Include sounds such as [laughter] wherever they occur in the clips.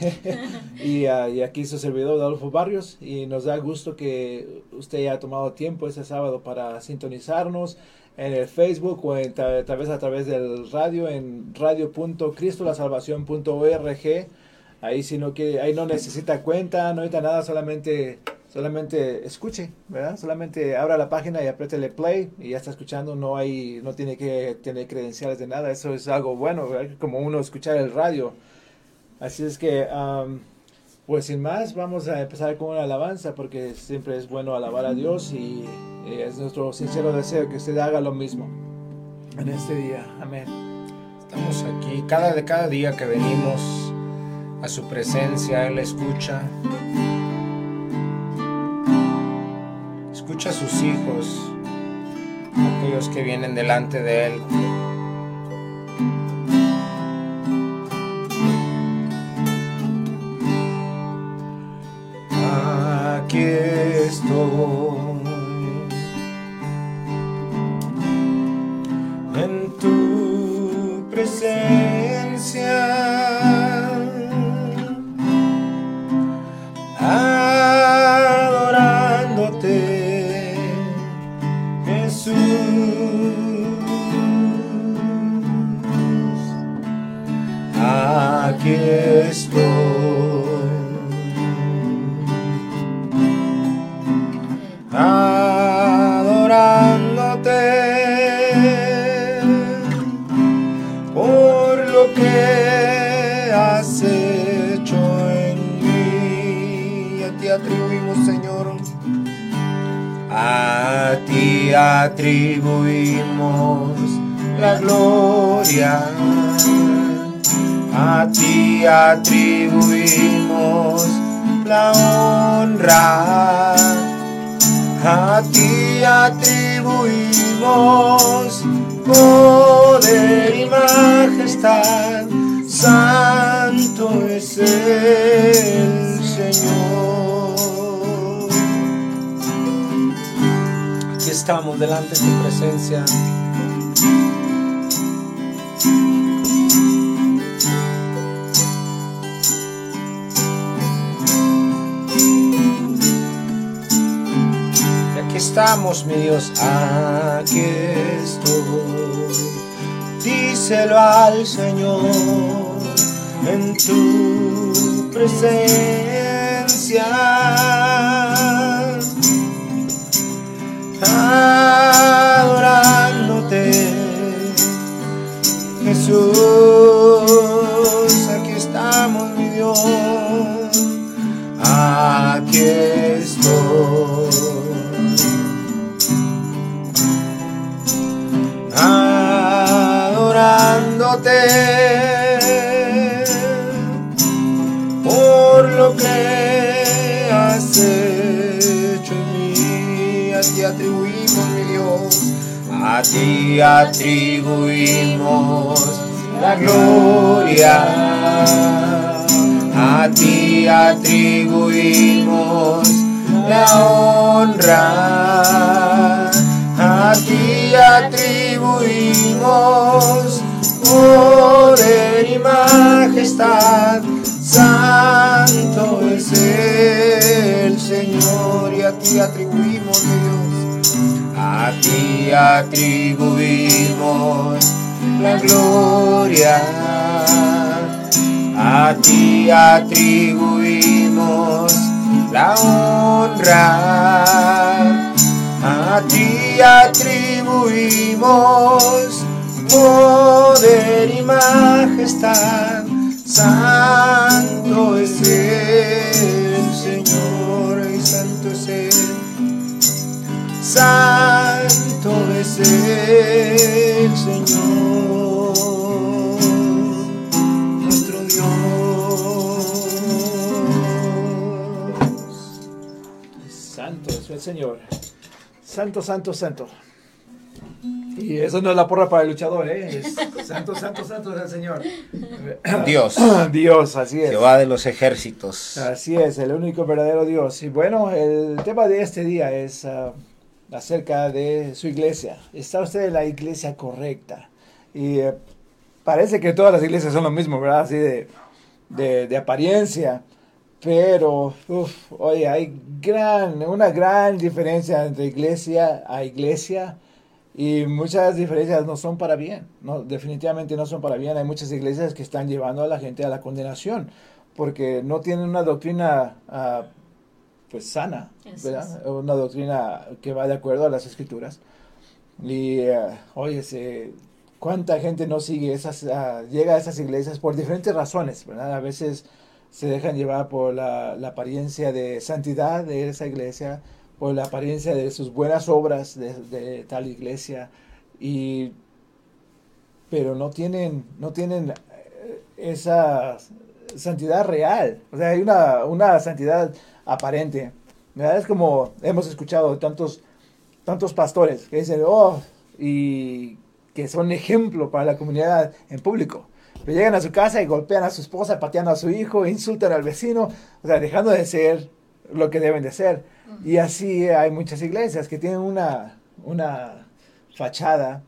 [laughs] y, ah, y, aquí su servidor Adolfo Barrios y nos da gusto que usted haya tomado tiempo este sábado para sintonizarnos en el Facebook o en, tal vez a través del radio en radio.cristolasalvación.org. Ahí si no quiere, ahí no necesita cuenta, no necesita nada, solamente solamente escuche, ¿verdad? Solamente abra la página y apriétele play y ya está escuchando, no hay no tiene que tener credenciales de nada, eso es algo bueno, como uno escuchar el radio. Así es que pues sin más, vamos a empezar con una alabanza porque siempre es bueno alabar a Dios y, es nuestro sincero deseo que usted haga lo mismo en este día. Amén. Estamos aquí cada de cada día que venimos a su presencia, Él escucha. Escucha a sus hijos, aquellos que vienen delante de Él. Atribuimos la gloria, a ti atribuimos la honra, a ti atribuimos poder y majestad, santo es el Señor. Estamos delante de tu presencia. Y aquí estamos, mi Dios, aquí estoy. Díselo al Señor en tu presencia adorándote. Jesús, aquí estamos, mi Dios, aquí estoy. Adorándote por lo que a ti atribuimos la gloria, a ti atribuimos la honra, a ti atribuimos poder y majestad, santo es el Señor y a ti atribuimos, a ti atribuimos la gloria, a ti atribuimos la honra, a ti atribuimos poder y majestad, santo es el Señor y santo es el Santo es el Señor, nuestro Dios. Santo es el Señor. Santo, santo, santo. Y eso no es la porra para el luchador, ¿eh? santo, santo, santo es el Señor. Dios. [coughs] Dios, así es. Jehová de los ejércitos. Así es, el único verdadero Dios. Y bueno, el tema de este día es ah, acerca de su iglesia. ¿Está usted en la iglesia correcta? Y eh, parece que todas las iglesias son lo mismo, ¿verdad? Así de, de, apariencia. Pero, uf, oye, hay gran, una gran diferencia entre iglesia a iglesia y muchas diferencias no son para bien, no, definitivamente no son para bien. Hay muchas iglesias que están llevando a la gente a la condenación porque no tienen una doctrina uh, pues sana, ¿verdad? Una doctrina que va de acuerdo a las escrituras. Y, uh, oye, cuánta gente no sigue esas, uh, llega a esas iglesias por diferentes razones, ¿verdad? A veces se dejan llevar por la, la apariencia de santidad de esa iglesia, por la apariencia de sus buenas obras de, tal iglesia y pero no tienen no tienen eh, esa santidad real. O sea hay una, una santidad aparente. Es como hemos escuchado tantos tantos pastores que dicen oh y que son ejemplo para la comunidad en público. Pero llegan a su casa y golpean a su esposa pateando a su hijo insultan al vecino o sea dejando de ser lo que deben de ser. Y así hay muchas iglesias que tienen una, una fachada,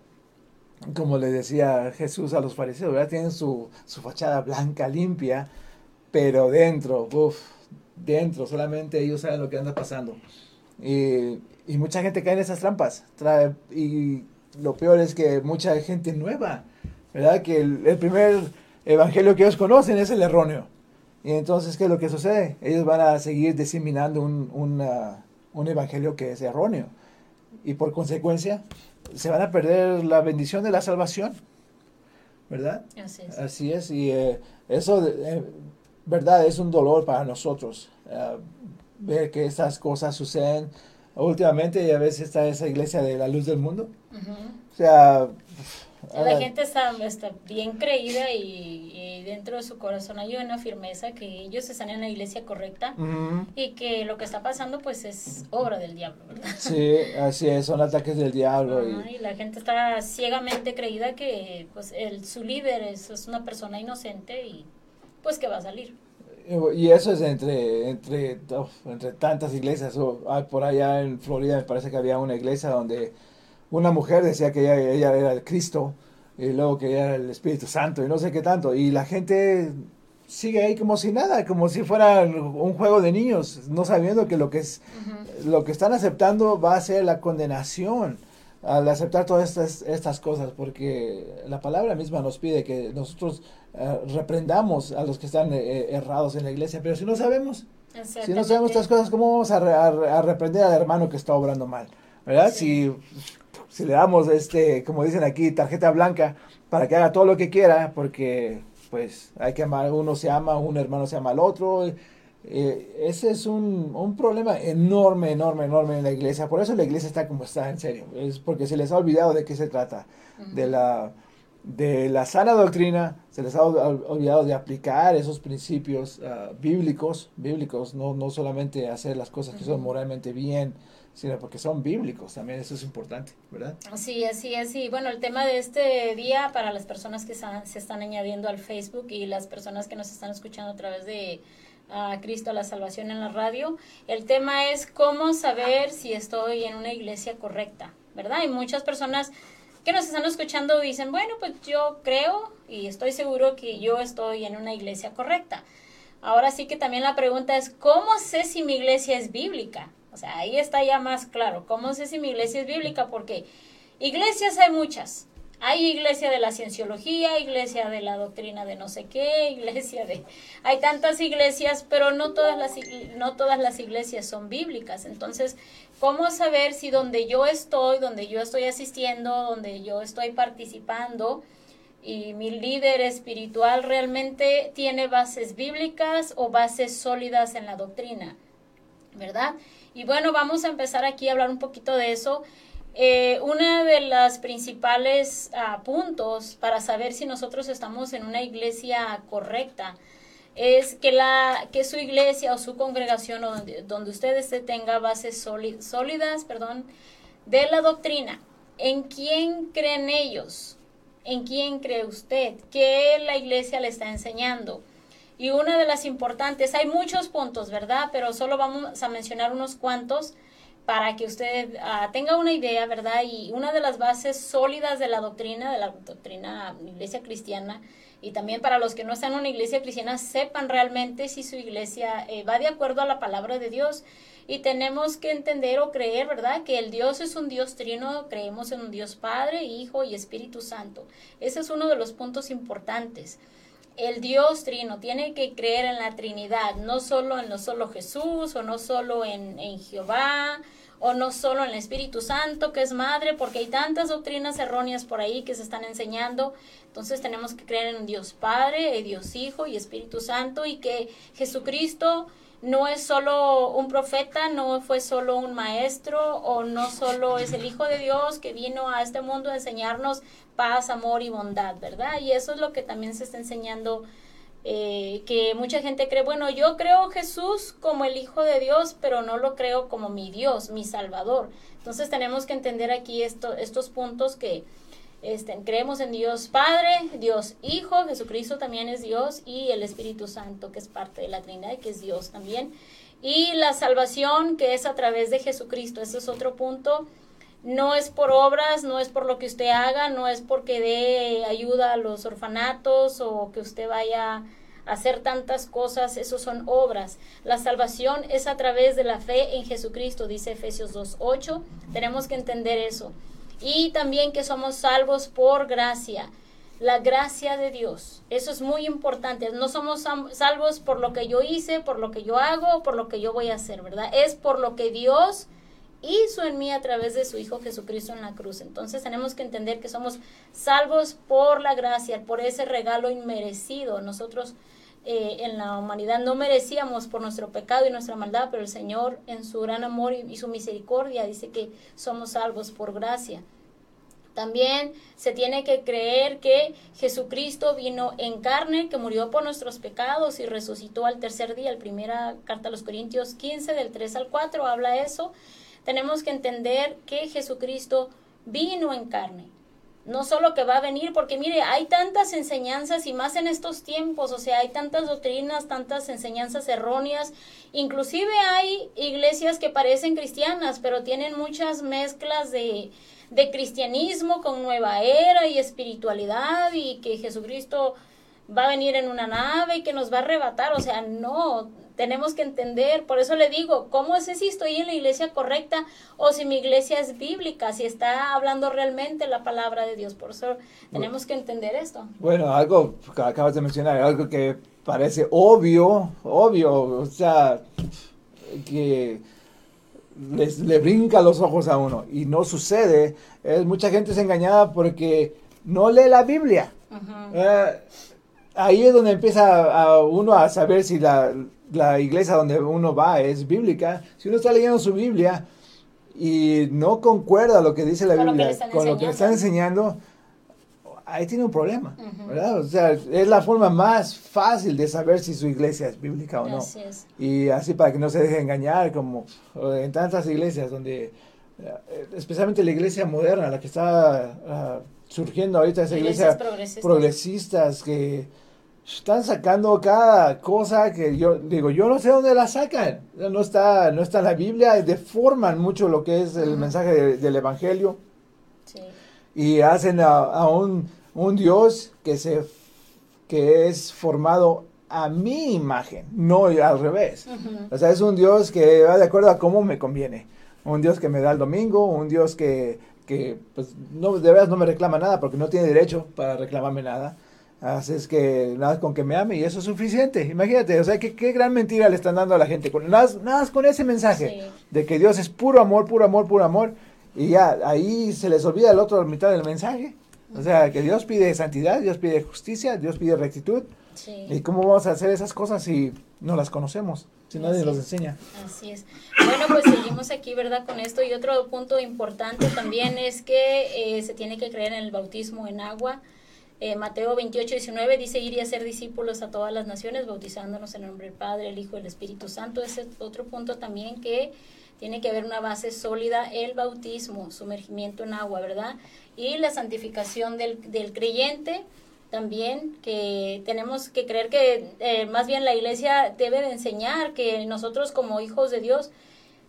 como le decía Jesús a los fariseos, ¿verdad? Tienen su, su fachada blanca, limpia, pero dentro, uff, dentro, solamente ellos saben lo que anda pasando. Y, y mucha gente cae en esas trampas. Trae, y lo peor es que mucha gente nueva, ¿verdad? Que el, el primer evangelio que ellos conocen es el erróneo. Y entonces, ¿qué es lo que sucede? Ellos van a seguir diseminando un, un evangelio que es erróneo. Y por consecuencia, se van a perder la bendición de la salvación. ¿Verdad? Así es. Así es. Y eh, eso, eh, ¿verdad? Es un dolor para nosotros. Eh, ver que estas cosas suceden. Últimamente ya ves está esa iglesia de la luz del mundo. O sea, la gente está, está bien creída y, dentro de su corazón hay una firmeza que ellos están en la iglesia correcta y que lo que está pasando pues es obra del diablo, ¿verdad? Sí, así es, son ataques del diablo. y... la gente está ciegamente creída que pues el, su líder es, una persona inocente y pues que va a salir. Y eso es entre, entre, entre tantas iglesias. por allá en Florida me parece que había una iglesia donde una mujer decía que ella, era el Cristo, y luego que ella era el Espíritu Santo, y no sé qué tanto, y la gente sigue ahí como si nada, como si fuera un juego de niños, no sabiendo que lo que es lo que están aceptando va a ser la condenación al aceptar todas estas, estas cosas, porque la palabra misma nos pide que nosotros eh, reprendamos a los que están eh, errados en la iglesia, pero si no sabemos, si no sabemos estas cosas, ¿cómo vamos a, reprender al hermano que está obrando mal? ¿Verdad? Si si le damos, este, como dicen aquí, tarjeta blanca para que haga todo lo que quiera, porque pues hay que amar, uno se ama, un hermano se ama al otro. Eh, ese es un, un, problema enorme, enorme, enorme en la iglesia. Por eso la iglesia está como está, en serio. Es porque se les ha olvidado de qué se trata. De la de la sana doctrina, se les ha olvidado de aplicar esos principios uh, bíblicos, bíblicos, no, no solamente hacer las cosas que son moralmente bien, sino porque son bíblicos también, eso es importante, ¿verdad? Sí, así es. Y bueno, el tema de este día para las personas que se están añadiendo al Facebook y las personas que nos están escuchando a través de a Cristo la salvación en la radio, el tema es cómo saber si estoy en una iglesia correcta, ¿verdad? Y muchas personas que nos están escuchando dicen, bueno, pues yo creo y estoy seguro que yo estoy en una iglesia correcta. Ahora sí que también la pregunta es, ¿cómo sé si mi iglesia es bíblica? O sea, ahí está ya más claro. ¿Cómo sé si mi iglesia es bíblica? Porque iglesias hay muchas. Hay iglesia de la cienciología, iglesia de la doctrina de no sé qué, [laughs] iglesia de... Hay tantas iglesias, pero no todas las, no todas las iglesias son bíblicas. Entonces, ¿cómo saber si donde yo estoy, donde yo estoy asistiendo, donde yo estoy participando y mi líder espiritual realmente tiene bases bíblicas o bases sólidas en la doctrina? ¿Verdad? Y bueno, vamos a empezar aquí a hablar un poquito de eso. Eh, uno de los principales ah, puntos para saber si nosotros estamos en una iglesia correcta es que, la, que su iglesia o su congregación donde, donde usted esté tenga bases sólidas perdón, de la doctrina. ¿En quién creen ellos? ¿En quién cree usted? ¿Qué la iglesia le está enseñando? Y una de las importantes, hay muchos puntos, ¿verdad? Pero solo vamos a mencionar unos cuantos para que usted ah, tenga una idea, ¿verdad? Y una de las bases sólidas de la doctrina, de la doctrina iglesia cristiana, y también para los que no están en una iglesia cristiana sepan realmente si su iglesia eh, va de acuerdo a la palabra de Dios. Y tenemos que entender o creer, ¿verdad? Que el Dios es un Dios trino, creemos en un Dios Padre, Hijo y Espíritu Santo. Ese es uno de los puntos importantes. El Dios trino tiene que creer en la Trinidad, no solo en lo solo Jesús o no solo en, en Jehová o no solo en el Espíritu Santo, que es madre, porque hay tantas doctrinas erróneas por ahí que se están enseñando. Entonces tenemos que creer en Dios Padre, Dios Hijo y Espíritu Santo y que Jesucristo no es solo un profeta, no fue solo un maestro o no solo es el Hijo de Dios que vino a este mundo a enseñarnos paz, amor y bondad, ¿verdad? Y eso es lo que también se está enseñando eh, que mucha gente cree, bueno, yo creo Jesús como el Hijo de Dios, pero no lo creo como mi Dios, mi Salvador. Entonces tenemos que entender aquí esto, estos puntos que este, creemos en Dios Padre, Dios Hijo, Jesucristo también es Dios y el Espíritu Santo, que es parte de la Trinidad que es Dios también. Y la salvación que es a través de Jesucristo, ese es otro punto. No es por obras, no es por lo que usted haga, no es porque dé ayuda a los orfanatos o que usted vaya a hacer tantas cosas, eso son obras. La salvación es a través de la fe en Jesucristo, dice Efesios 2.8. Tenemos que entender eso. Y también que somos salvos por gracia la gracia de Dios. Eso es muy importante. No somos salvos por lo que yo hice, por lo que yo hago, por lo que yo voy a hacer, ¿verdad? Es por lo que Dios hizo en mí a través de su Hijo Jesucristo en la cruz. Entonces tenemos que entender que somos salvos por la gracia, por ese regalo inmerecido. Nosotros eh, en la humanidad no merecíamos por nuestro pecado y nuestra maldad, pero el Señor en su gran amor y, su misericordia dice que somos salvos por gracia. También se tiene que creer que Jesucristo vino en carne, que murió por nuestros pecados y resucitó al tercer día. La primera carta a los Corintios 15, del 3 al 4, habla eso tenemos que entender que Jesucristo vino en carne. No solo que va a venir, porque mire, hay tantas enseñanzas y más en estos tiempos, o sea, hay tantas doctrinas, tantas enseñanzas erróneas, inclusive hay iglesias que parecen cristianas, pero tienen muchas mezclas de, de cristianismo con nueva era y espiritualidad y que Jesucristo va a venir en una nave y que nos va a arrebatar, o sea, no, tenemos que entender, por eso le digo, ¿cómo sé si estoy en la iglesia correcta o si mi iglesia es bíblica, si está hablando realmente la palabra de Dios? Por eso tenemos que entender esto. Bueno, algo que acabas de mencionar, algo que parece obvio, obvio, o sea, que les, le brinca los ojos a uno y no sucede, es mucha gente es engañada porque no lee la Biblia. Eh, ahí es donde empieza a uno a saber si la, la iglesia donde uno va es bíblica, si uno está leyendo su Biblia y no concuerda lo que dice la Biblia con lo que le están enseñando, ahí tiene un problema, ¿verdad? O sea, es la forma más fácil de saber si su iglesia es bíblica o no. Y así para que no se deje engañar, como en tantas iglesias donde, eh, especialmente la iglesia moderna, la que está ah, surgiendo ahorita, esa iglesia progresistas. progresistas que están sacando cada cosa que yo digo, yo no sé dónde la sacan. No está, no está en la Biblia, deforman mucho lo que es el mensaje del Evangelio. Y hacen a, un, un, Dios que, se, que es formado a mi imagen, no al revés. O sea, es un Dios que va de acuerdo a cómo me conviene. Un Dios que me da el domingo, un Dios que, que pues, no, de verdad no me reclama nada porque no tiene derecho para reclamarme nada Así es que nada con que me ame y eso es suficiente. Imagínate, o sea, qué, qué gran mentira le están dando a la gente. Con, nada, nada con ese mensaje de que Dios es puro amor, puro amor, puro amor. Y ya, ahí se les olvida el otro mitad del mensaje. O sea, que Dios pide santidad, Dios pide justicia, Dios pide rectitud. ¿Y cómo vamos a hacer esas cosas si no las conocemos? Si nadie nos enseña. Así es. Bueno, pues seguimos aquí, ¿verdad? Con esto. Y otro punto importante también es que eh, se tiene que creer en el bautismo en agua. Eh, Mateo 28, 19 dice ir y hacer discípulos a todas las naciones, bautizándonos en el nombre del Padre, el Hijo y el Espíritu Santo. Ese es otro punto también que tiene que haber una base sólida, el bautismo, sumergimiento en agua, ¿verdad? Y la santificación del, creyente también, que tenemos que creer que eh, más bien la iglesia debe de enseñar que nosotros como hijos de Dios,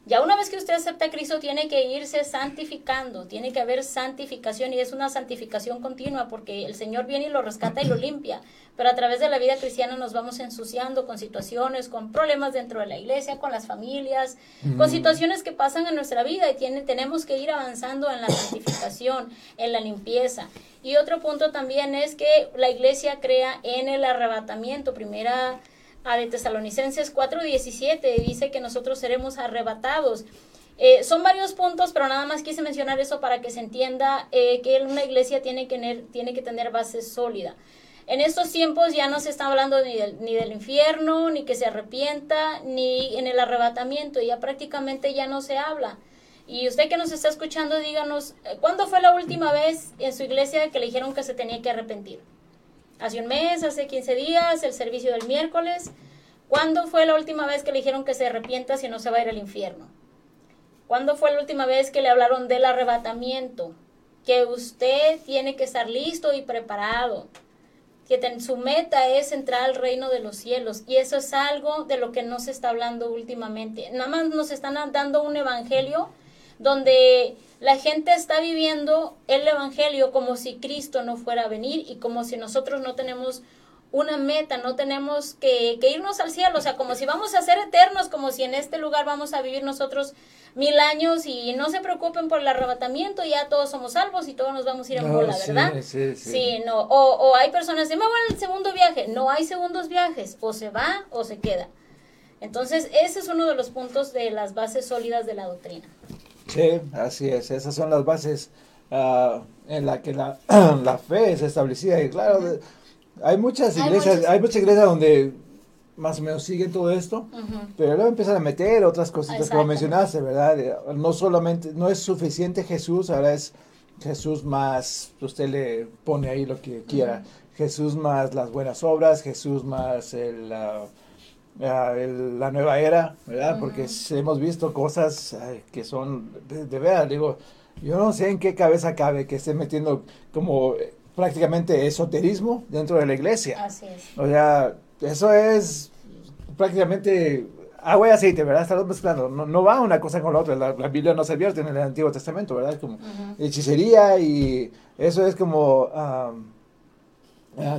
Ya una vez que usted acepta a Cristo, tiene que irse santificando, tiene que haber santificación y es una santificación continua porque el Señor viene y lo rescata y lo limpia. Pero a través de la vida cristiana nos vamos ensuciando con situaciones, con problemas dentro de la iglesia, con las familias, con situaciones que pasan en nuestra vida y tiene, tenemos que ir avanzando en la santificación, en la limpieza. Y otro punto también es que la iglesia crea en el arrebatamiento. Primera a de Tesalonicenses 4:17 dice que nosotros seremos arrebatados. Eh, son varios puntos, pero nada más quise mencionar eso para que se entienda eh, que una iglesia tiene que, tener, tiene que tener base sólida. En estos tiempos ya no se está hablando ni del, ni del infierno, ni que se arrepienta, ni en el arrebatamiento, ya prácticamente ya no se habla. Y usted que nos está escuchando, díganos, eh, ¿cuándo fue la última vez en su iglesia que le dijeron que se tenía que arrepentir? Hace un mes, hace 15 días, el servicio del miércoles. ¿Cuándo fue la última vez que le dijeron que se arrepienta si no se va a ir al infierno? ¿Cuándo fue la última vez que le hablaron del arrebatamiento? Que usted tiene que estar listo y preparado. Que su meta es entrar al reino de los cielos. Y eso es algo de lo que no se está hablando últimamente. Nada más nos están dando un evangelio donde la gente está viviendo el Evangelio como si Cristo no fuera a venir y como si nosotros no tenemos una meta, no tenemos que, irnos al cielo, o sea, como si vamos a ser eternos, como si en este lugar vamos a vivir nosotros mil años y no se preocupen por el arrebatamiento, ya todos somos salvos y todos nos vamos a ir a bola, ¿verdad? Sí, sí, sí. no, o, o, hay personas que me van al segundo viaje, no hay segundos viajes, o se va o se queda. Entonces, ese es uno de los puntos de las bases sólidas de la doctrina. Sí, así es. Esas son las bases uh, en las que la, [clears throat] la, fe es establecida. Y claro, hay muchas iglesias, hay, muchas iglesias donde más o menos siguen todo esto, pero luego empiezan a meter otras cositas como mencionaste, ¿verdad? No solamente, no es suficiente Jesús, ahora es Jesús más, usted le pone ahí lo que quiera, Jesús más las buenas obras, Jesús más el... Uh, la nueva era, ¿verdad? Porque hemos visto cosas que son, de, verdad, digo, yo no sé en qué cabeza cabe que esté metiendo como eh, prácticamente esoterismo dentro de la iglesia. Así es. O sea, eso es prácticamente agua y aceite, ¿verdad? Estamos mezclando. No, no, va una cosa con la otra. La, Biblia no se advierte en el Antiguo Testamento, ¿verdad? Como hechicería y eso es como... Ah,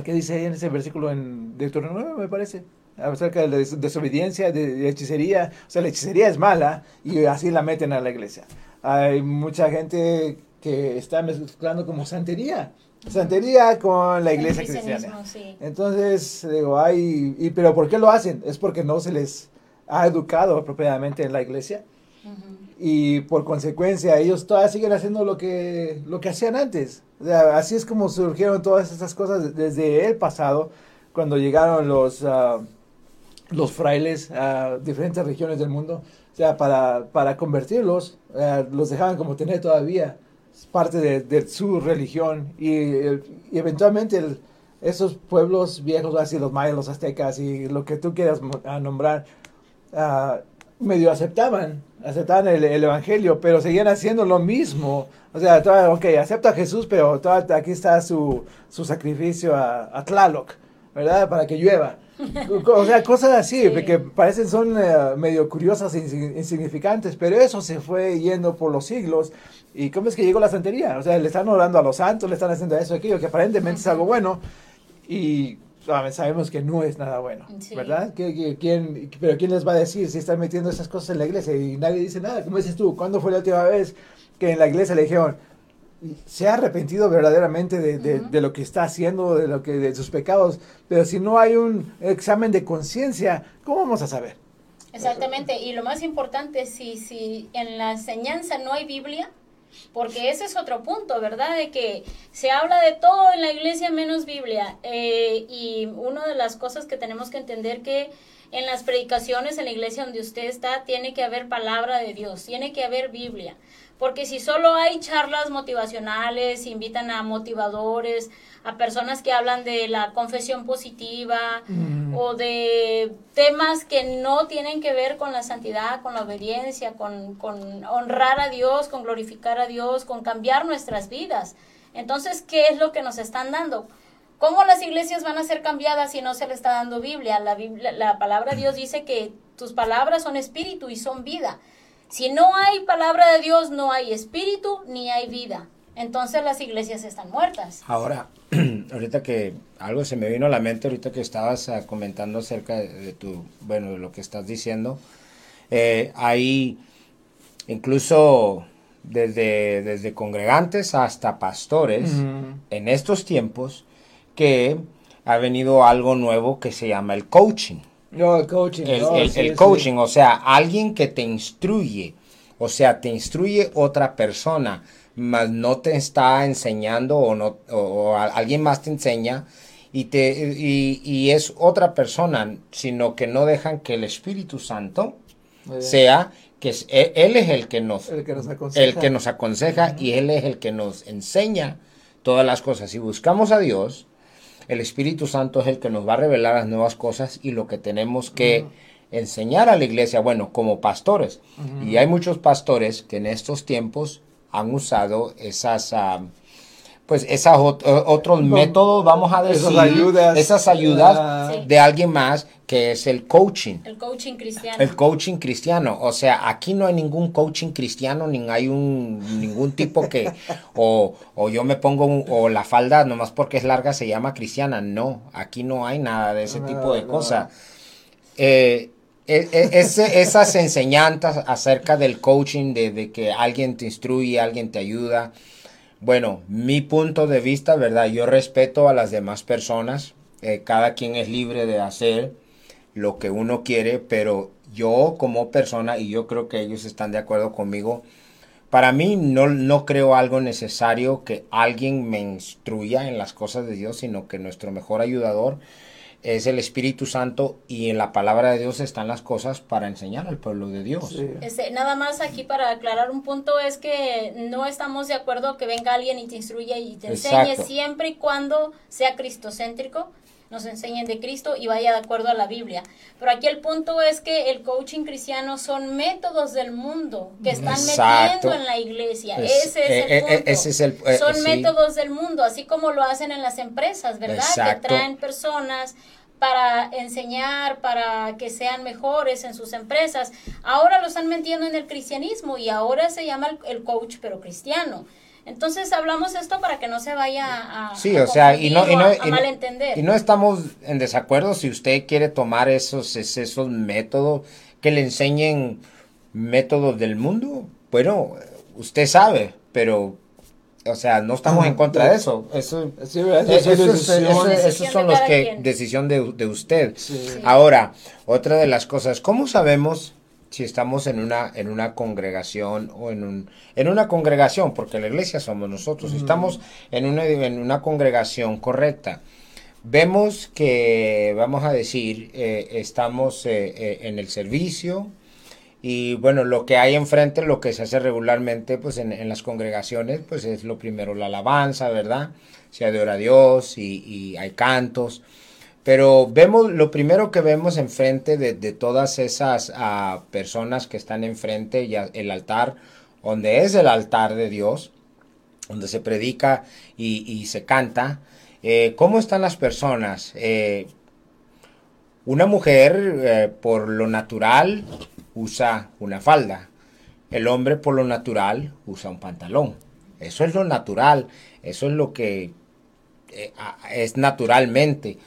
¿Qué dice ahí en ese versículo en Deuteronomio, me parece? Acerca de la desobediencia, de, hechicería. O sea, la hechicería es mala y así la meten a la iglesia. Hay mucha gente que está mezclando como santería. Santería con la iglesia cristiana. Entonces, digo, hay, y, pero ¿por qué lo hacen? Es porque no se les ha educado apropiadamente en la iglesia. Y por consecuencia, ellos todavía siguen haciendo lo que, lo que hacían antes. así es como surgieron todas estas cosas desde el pasado, cuando llegaron los, ah, los frailes a diferentes regiones del mundo, o sea, para, para convertirlos, eh, los dejaban como tener todavía parte de, su religión y, eventualmente esos pueblos viejos, así los mayas, los aztecas y lo que tú quieras nombrar, uh, medio aceptaban, aceptaban el, evangelio, pero seguían haciendo lo mismo. O sea, ok, acepta a Jesús, pero aquí está su, su sacrificio a, a Tlaloc, ¿verdad? Para que llueva. [laughs] O sea, cosas así, que parecen son eh, medio curiosas e insignificantes, pero eso se fue yendo por los siglos. ¿Y cómo es que llegó la santería? O sea, le están orando a los santos, le están haciendo eso, aquello, que aparentemente es algo bueno, y sabemos que no es nada bueno, ¿verdad? quién, pero ¿quién les va a decir si están metiendo esas cosas en la iglesia? Y nadie dice nada. ¿Cómo dices tú? ¿Cuándo fue la última vez que en la iglesia le dijeron, se ha arrepentido verdaderamente de, lo que está haciendo, de lo que de sus pecados, pero si no hay un examen de conciencia, ¿cómo vamos a saber? Exactamente, y lo más importante, si, si en la enseñanza no hay Biblia, porque ese es otro punto, ¿verdad? De que se habla de todo en la iglesia menos Biblia, eh, y una de las cosas que tenemos que entender que en las predicaciones en la iglesia donde usted está, tiene que haber palabra de Dios, tiene que haber Biblia. Porque si solo hay charlas motivacionales, invitan a motivadores, a personas que hablan de la confesión positiva mm. o de temas que no tienen que ver con la santidad, con la obediencia, con, con honrar a Dios, con glorificar a Dios, con cambiar nuestras vidas. Entonces, ¿qué es lo que nos están dando? ¿Cómo las iglesias van a ser cambiadas si no se le está dando Biblia? La, Biblia, la palabra de Dios dice que tus palabras son espíritu y son vida. Si no hay palabra de Dios, no hay espíritu ni hay vida. Entonces las iglesias están muertas. Ahora, [clears throat] ahorita que algo se me vino a la mente, ahorita que estabas ah, comentando acerca de, tu, bueno, de lo que estás diciendo, eh, hay incluso desde, desde congregantes hasta pastores en estos tiempos que ha venido algo nuevo que se llama el coaching. No, el coaching. El, coaching, o sea, alguien que te instruye, o sea, te instruye otra persona, mas no te está enseñando o, no, o, alguien más te enseña y, te, y, es otra persona, sino que no dejan que el Espíritu Santo sea que es, e, él, es el que nos, el que nos aconseja, el que nos aconseja y él es el que nos enseña todas las cosas. Si buscamos a Dios, el Espíritu Santo es el que nos va a revelar las nuevas cosas y lo que tenemos que enseñar a la iglesia, bueno, como pastores. Y hay muchos pastores que en estos tiempos han usado esas... Ah, pues esos otros métodos, vamos a decir, esas ayudas, ah. de alguien más que es el coaching. El coaching cristiano. El coaching cristiano. O sea, aquí no hay ningún coaching cristiano, ni hay un ningún tipo que, o, o yo me pongo, o la falda nomás porque es larga se llama cristiana. No, aquí no hay nada de ese tipo de cosas. Eh, e, e, esas enseñanzas acerca del coaching, de, de que alguien te instruye, alguien te ayuda, bueno, mi punto de vista, ¿verdad? Yo respeto a las demás personas. Eh, cada quien es libre de hacer lo que uno quiere, pero yo como persona, y yo creo que ellos están de acuerdo conmigo, para mí no, no creo algo necesario que alguien me instruya en las cosas de Dios, sino que nuestro mejor ayudador es el Espíritu Santo y en la palabra de Dios están las cosas para enseñar al pueblo de Dios. Este, nada más aquí para aclarar un punto es que no estamos de acuerdo que venga alguien y te instruya y te enseñe siempre y cuando sea cristocéntrico nos enseñen de Cristo y vaya de acuerdo a la Biblia. Pero aquí el punto es que el coaching cristiano son métodos del mundo que están metiendo en la iglesia. ese, es eh, el eh, punto. es el eh, son métodos del mundo, así como lo hacen en las empresas, ¿verdad? Que traen personas para enseñar, para que sean mejores en sus empresas. Ahora lo están metiendo en el cristianismo y ahora se llama el coach pero cristiano. Entonces hablamos esto para que no se vaya a, sí, o sea, y no, y no, malentender. Y no estamos en desacuerdo si usted quiere tomar esos, esos métodos que le enseñen métodos del mundo. Bueno, usted sabe, pero o sea, no estamos en contra de eso. Eso, esos son los que decisión de, de usted. Ahora, otra de las cosas, ¿cómo sabemos si estamos en una, en una congregación o en, un, en una congregación, porque la iglesia somos nosotros, estamos en una, en una congregación correcta. Vemos que, vamos a decir, eh, estamos eh, eh, en el servicio y bueno, lo que hay enfrente, lo que se hace regularmente pues en, en las congregaciones, pues es lo primero la alabanza, ¿verdad? Se adora a Dios y, y hay cantos. Pero vemos, lo primero que vemos enfrente de, de todas esas ah, personas que están enfrente, ya el altar, donde es el altar de Dios, donde se predica y, se canta, eh, ¿cómo están las personas? Eh, una mujer, eh, por lo natural, usa una falda. El hombre, por lo natural, usa un pantalón. Eso es lo natural, eso es lo que es naturalmente.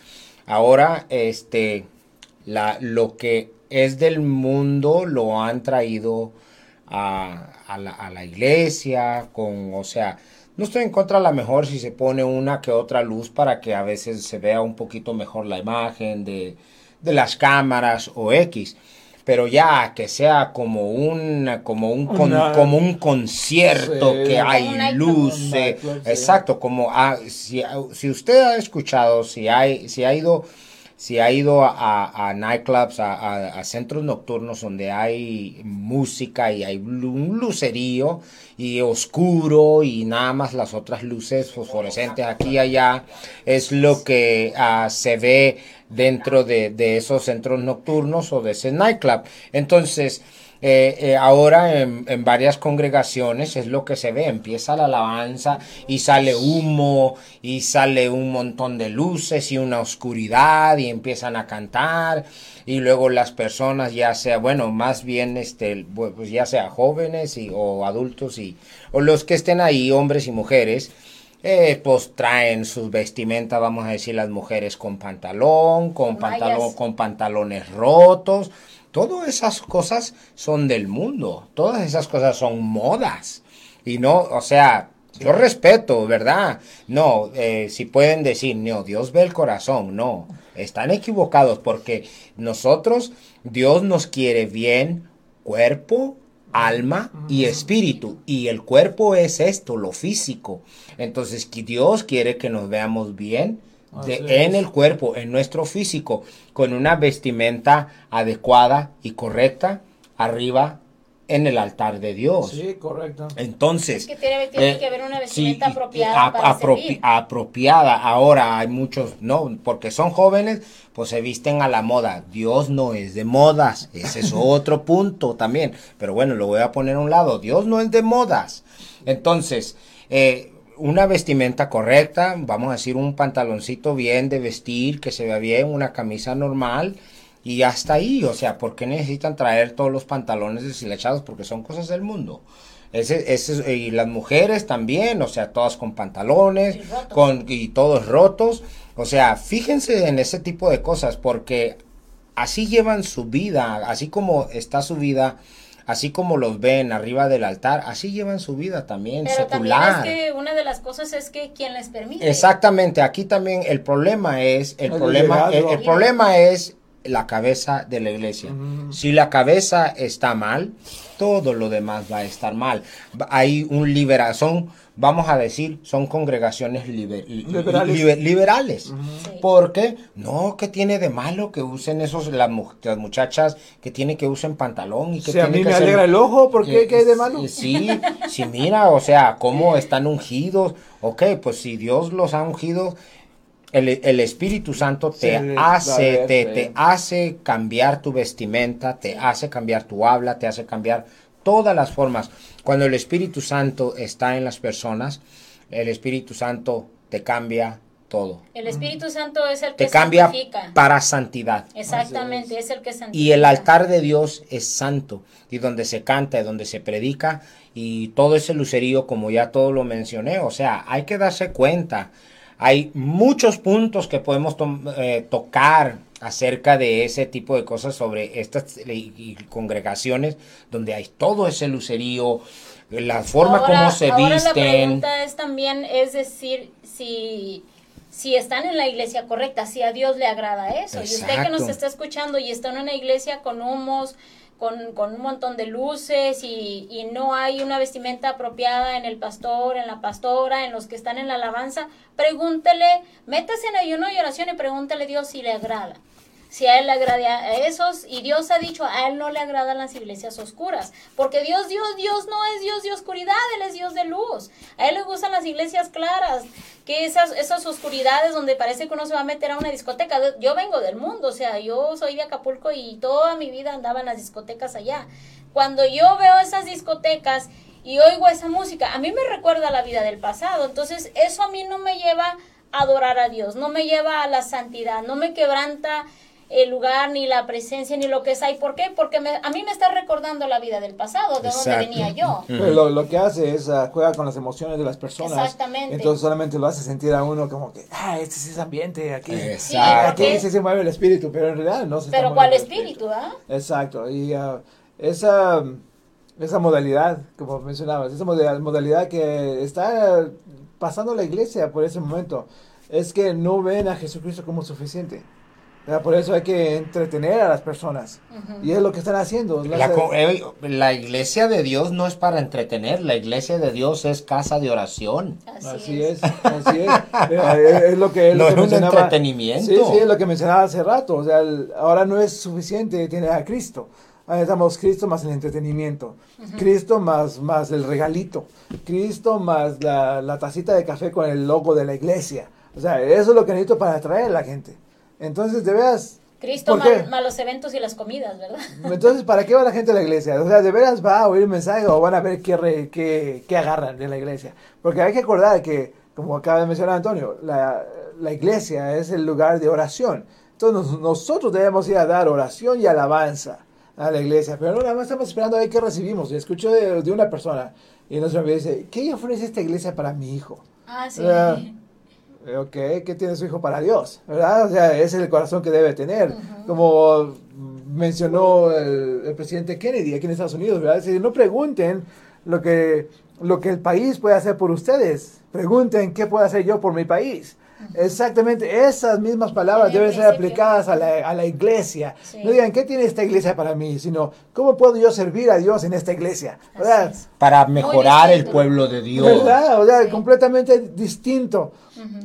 Ahora, este, la, lo que es del mundo lo han traído a, la, la, iglesia, con, o sea, no estoy en contra a lo mejor si se pone una que otra luz para que a veces se vea un poquito mejor la imagen de, de las cámaras o X pero ya que sea como un como un como un concierto que hay luces. Exacto como ah, si, si usted ha escuchado si hay si ha ido si ha ido a, a nightclubs, a, a, centros nocturnos donde hay música y hay un lucerío y oscuro y nada más las otras luces fosforescentes aquí y allá, es lo que uh, se ve dentro de, de esos centros nocturnos o de ese nightclub. Entonces, eh, eh, ahora en, en, varias congregaciones es lo que se ve, empieza la alabanza y sale humo y sale un montón de luces y una oscuridad y empiezan a cantar y luego las personas ya sea, bueno, más bien este, pues ya sea jóvenes y, o adultos y, o los que estén ahí, hombres y mujeres, eh, pues traen sus vestimentas, vamos a decir, las mujeres con pantalón, con pantalón, con pantalones rotos, Todas esas cosas son del mundo, todas esas cosas son modas. Y no, o sea, yo respeto, ¿verdad? No, eh, si pueden decir, no, Dios ve el corazón, no, están equivocados porque nosotros, Dios nos quiere bien, cuerpo, alma y espíritu. Y el cuerpo es esto, lo físico. Entonces, Dios quiere que nos veamos bien, en el cuerpo, en nuestro físico, con una vestimenta adecuada y correcta arriba en el altar de Dios. Sí, correcto. Entonces, tiene, eh, que haber una vestimenta apropiada. apropiada. Ahora hay muchos, no, porque son jóvenes, pues se visten a la moda. Dios no es de modas. Ese es [laughs] otro punto también. Pero bueno, lo voy a poner a un lado. Dios no es de modas. Entonces, eh, una vestimenta correcta, vamos a decir un pantaloncito bien de vestir, que se vea bien, una camisa normal y hasta ahí, o sea, ¿por qué necesitan traer todos los pantalones deshilachados? Porque son cosas del mundo. Ese, ese, y las mujeres también, o sea, todas con pantalones, y con, y todos rotos. O sea, fíjense en ese tipo de cosas, porque así llevan su vida, así como está su vida así como los ven arriba del altar, así llevan su vida también Pero secular. También es que una de las cosas es que quien les permite. Exactamente, aquí también el problema es el, problema el, problema es la cabeza de la iglesia. Si la cabeza está mal, todo lo demás va a estar mal. Hay un liberación, vamos a decir, son congregaciones liberales. Porque, no, ¿qué tiene de malo que usen esos, las, muchachas que tienen que usen pantalón? y que a mí me alegra el ojo, ¿por qué? ¿Qué hay de malo? Sí, sí, mira, o sea, cómo están ungidos. Ok, pues si Dios los ha ungido, el, Espíritu Santo te hace, te, te, hace cambiar tu vestimenta, te hace cambiar tu habla, te hace cambiar todas las formas. Cuando el Espíritu Santo está en las personas, el Espíritu Santo te cambia todo. El Espíritu Santo es el que te cambia para santidad. Exactamente, es el que santifica. Y el altar de Dios es santo, y donde se canta, y donde se predica, y todo ese lucerío, como ya todo lo mencioné, o sea, hay que darse cuenta hay muchos puntos que podemos eh, tocar acerca de ese tipo de cosas sobre estas congregaciones donde hay todo ese lucerío, la forma como se ahora visten. La pregunta es también, es decir, si, si están en la iglesia correcta, si a Dios le agrada eso. Y usted que nos está escuchando y está en una iglesia con humos, con, con un montón de luces y, y, no hay una vestimenta apropiada en el pastor, en la pastora, en los que están en la alabanza, pregúntele, métase en ayuno y oración y pregúntele a Dios si le agrada si a él le agrada a esos, y Dios ha dicho, a él no le agradan las iglesias oscuras, porque Dios, Dios, Dios no es Dios de oscuridad, Él es Dios de luz. A Él le gustan las iglesias claras, que esas, esas oscuridades donde parece que uno se va a meter a una discoteca. Yo vengo del mundo, o sea, yo soy de Acapulco y toda mi vida andaba en las discotecas allá. Cuando yo veo esas discotecas y oigo esa música, a mí me recuerda la vida del pasado, entonces eso a mí no me lleva a adorar a Dios, no me lleva a la santidad, no me quebranta el lugar, ni la presencia, ni lo que es ahí. ¿Por qué? Porque a mí me está recordando la vida del pasado, de donde venía yo. lo, lo, que hace es uh, juega con las emociones de las personas. Exactamente. Entonces solamente lo hace sentir a uno como que, ah, este es ese ambiente, aquí, aquí se mueve el espíritu, pero en realidad no se Pero ¿cuál espíritu, ah? Exacto, y uh, esa, esa modalidad, como mencionabas, esa modalidad que está pasando la iglesia por ese momento, es que no ven a Jesucristo como suficiente. Por eso hay que entretener a las personas. Y es lo que están haciendo. Eh, la, iglesia de Dios no es para entretener, la iglesia de Dios es casa de oración. Así, es. así es. Eh, es lo que, [laughs] no es un entretenimiento. Sí, sí, es lo que mencionaba hace rato. O sea, ahora no es suficiente tener a Cristo. Necesitamos Cristo más el entretenimiento. Cristo más, más el regalito. Cristo más la, la tacita de café con el logo de la iglesia. O sea, eso es lo que necesito para atraer a la gente. Entonces, de veras... Cristo mal, los eventos y las comidas, ¿verdad? [laughs] Entonces, ¿para qué va la gente a la iglesia? O sea, ¿de veras va a oír un mensaje o van a ver qué, qué, qué agarran de la iglesia? Porque hay que acordar que, como acaba de mencionar Antonio, la, la iglesia es el lugar de oración. Entonces, nosotros debemos ir a dar oración y alabanza a la iglesia. Pero no, nada más estamos esperando a ver qué recibimos. Y escucho de, de una persona y nos dice, ¿qué ofrece esta iglesia para mi hijo? Ah, sí. Ok, ¿qué tiene su hijo para Dios? ¿Verdad? O sea, ese es el corazón que debe tener. Como mencionó el, presidente Kennedy aquí en Estados Unidos, ¿verdad? Si no pregunten lo que, lo que el país puede hacer por ustedes, pregunten qué puedo hacer yo por mi país. Exactamente, esas mismas palabras deben ser aplicadas a la, a la iglesia. No digan, ¿qué tiene esta iglesia para mí? Sino, ¿cómo puedo yo servir a Dios en esta iglesia? Para mejorar el pueblo de Dios. ¿Verdad? O sea, completamente distinto.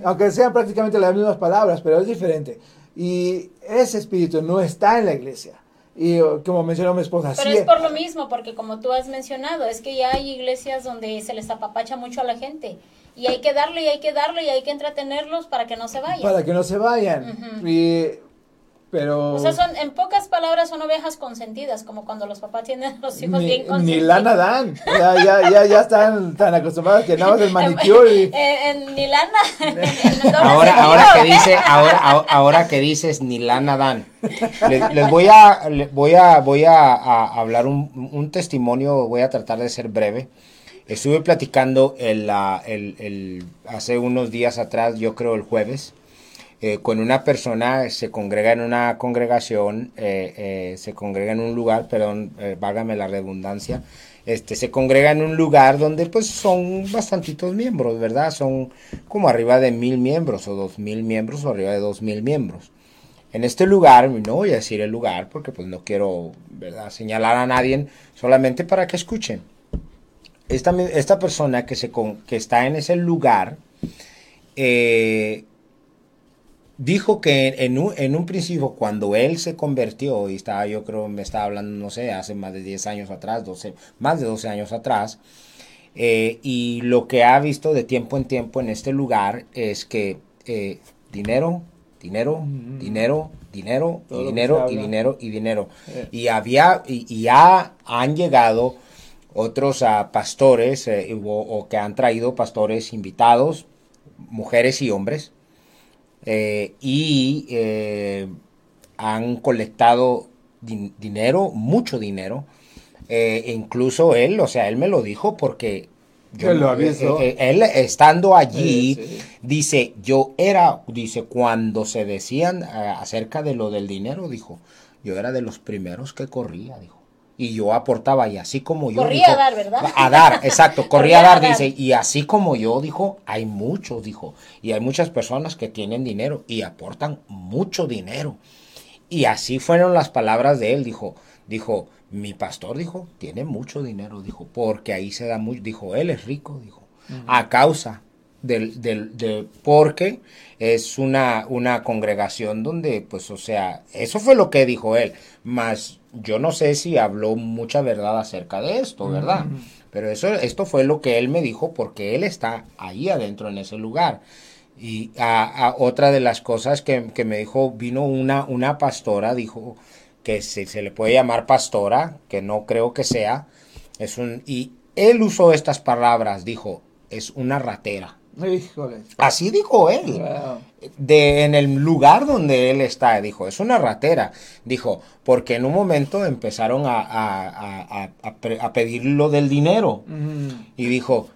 Aunque sean prácticamente las mismas palabras, pero es diferente. Y ese espíritu no está en la iglesia. Y como mencionó mi esposa, Pero es por lo mismo, porque como tú has mencionado, es que ya hay iglesias donde se les apapacha mucho a la gente. Y hay que darle, y hay que darle, y hay que entretenerlos para que no se vayan. Para que no se vayan. Y pero... O sea, son, en pocas palabras son ovejas consentidas, como cuando los papás tienen a los hijos bien consentidos. Ni lana dan, ya, ya, ya, ya están tan acostumbrados que nada más el [laughs] manicure y... ni lana. [laughs] ahora, ahora que dice, ahora, ahora que dices ni lana dan, les, voy a, voy a, voy a, hablar un, un, testimonio, voy a tratar de ser breve. Estuve platicando el, el, hace unos días atrás, yo creo el jueves, eh, con una persona, se congrega en una congregación, eh, eh, se congrega en un lugar, perdón, válgame la redundancia, este, se congrega en un lugar donde pues son bastantitos miembros, ¿verdad? Son como arriba de mil miembros o dos mil miembros o arriba de dos mil miembros. En este lugar, no voy a decir el lugar porque pues no quiero, ¿verdad? Señalar a nadie, solamente para que escuchen. Esta, esta persona que, se, que está en ese lugar, eh, dijo que en un, en un principio, cuando él se convirtió, y estaba, yo creo, me estaba hablando, no sé, hace más de 10 años atrás, 12, más de 12 años atrás, eh, y lo que ha visto de tiempo en tiempo en este lugar es que eh, dinero, dinero, dinero, dinero, y dinero, y dinero, y dinero. Eh. Y había, y, ya han llegado otros a pastores, o que han traído pastores invitados, mujeres y hombres, eh, y eh, han colectado dinero, mucho dinero. Eh, incluso él, o sea, él me lo dijo porque yo lo aviso. él estando allí dice, yo era, dice, cuando se decían acerca de lo del dinero, dijo, yo era de los primeros que corría, dijo y yo aportaba y así como yo corría a dar verdad a dar exacto [laughs] corría, a dar, dice y así como yo dijo hay muchos dijo y hay muchas personas que tienen dinero y aportan mucho dinero. Y así fueron las palabras de él dijo dijo mi pastor dijo tiene mucho dinero dijo porque ahí se da mucho dijo él es rico dijo a causa del, del, de, porque es una, una congregación donde, pues, o sea, eso fue lo que dijo él, más yo no sé si habló mucha verdad acerca de esto, ¿verdad? Pero eso, esto fue lo que él me dijo porque él está ahí adentro en ese lugar. Y a, otra de las cosas que, me dijo, vino una, una pastora, dijo que se, se le puede llamar pastora, que no creo que sea, es un, y él usó estas palabras, dijo, es una ratera. Así dijo él. De, en el lugar donde él está, dijo, es una ratera. Dijo, porque en un momento empezaron a, a, a, pedir lo del dinero. Y dijo,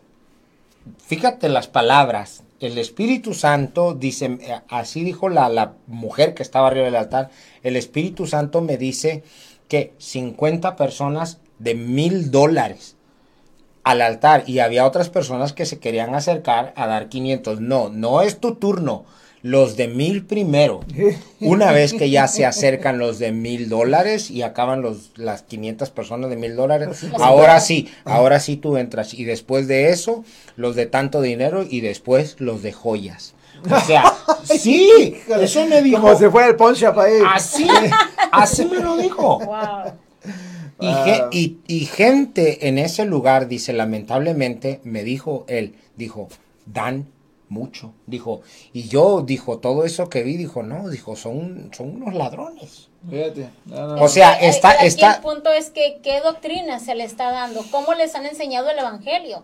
fíjate las palabras. El Espíritu Santo, dice, así dijo la, la mujer que estaba arriba del altar, el Espíritu Santo me dice que 50 personas de mil dólares al altar y había otras personas que se querían acercar a dar 500. No, no es tu turno. Los de mil primero. [laughs] Una vez que ya se acercan los de mil dólares y acaban los, las 500 personas de mil dólares, ahora sí, ahora sí tú entras. Y después de eso, los de tanto dinero y después los de joyas. O sea, [laughs] sí, eso me dijo. Como se fue el ponche ahí. Así, así me lo dijo. Wow. Ah. Y, y, gente en ese lugar, dice, lamentablemente, me dijo él, dijo, dan mucho. Dijo, y yo, dijo, todo eso que vi, dijo, no, dijo, son, son unos ladrones. Fíjate. O sea, está, está. El punto es que qué doctrina se le está dando, cómo les han enseñado el evangelio.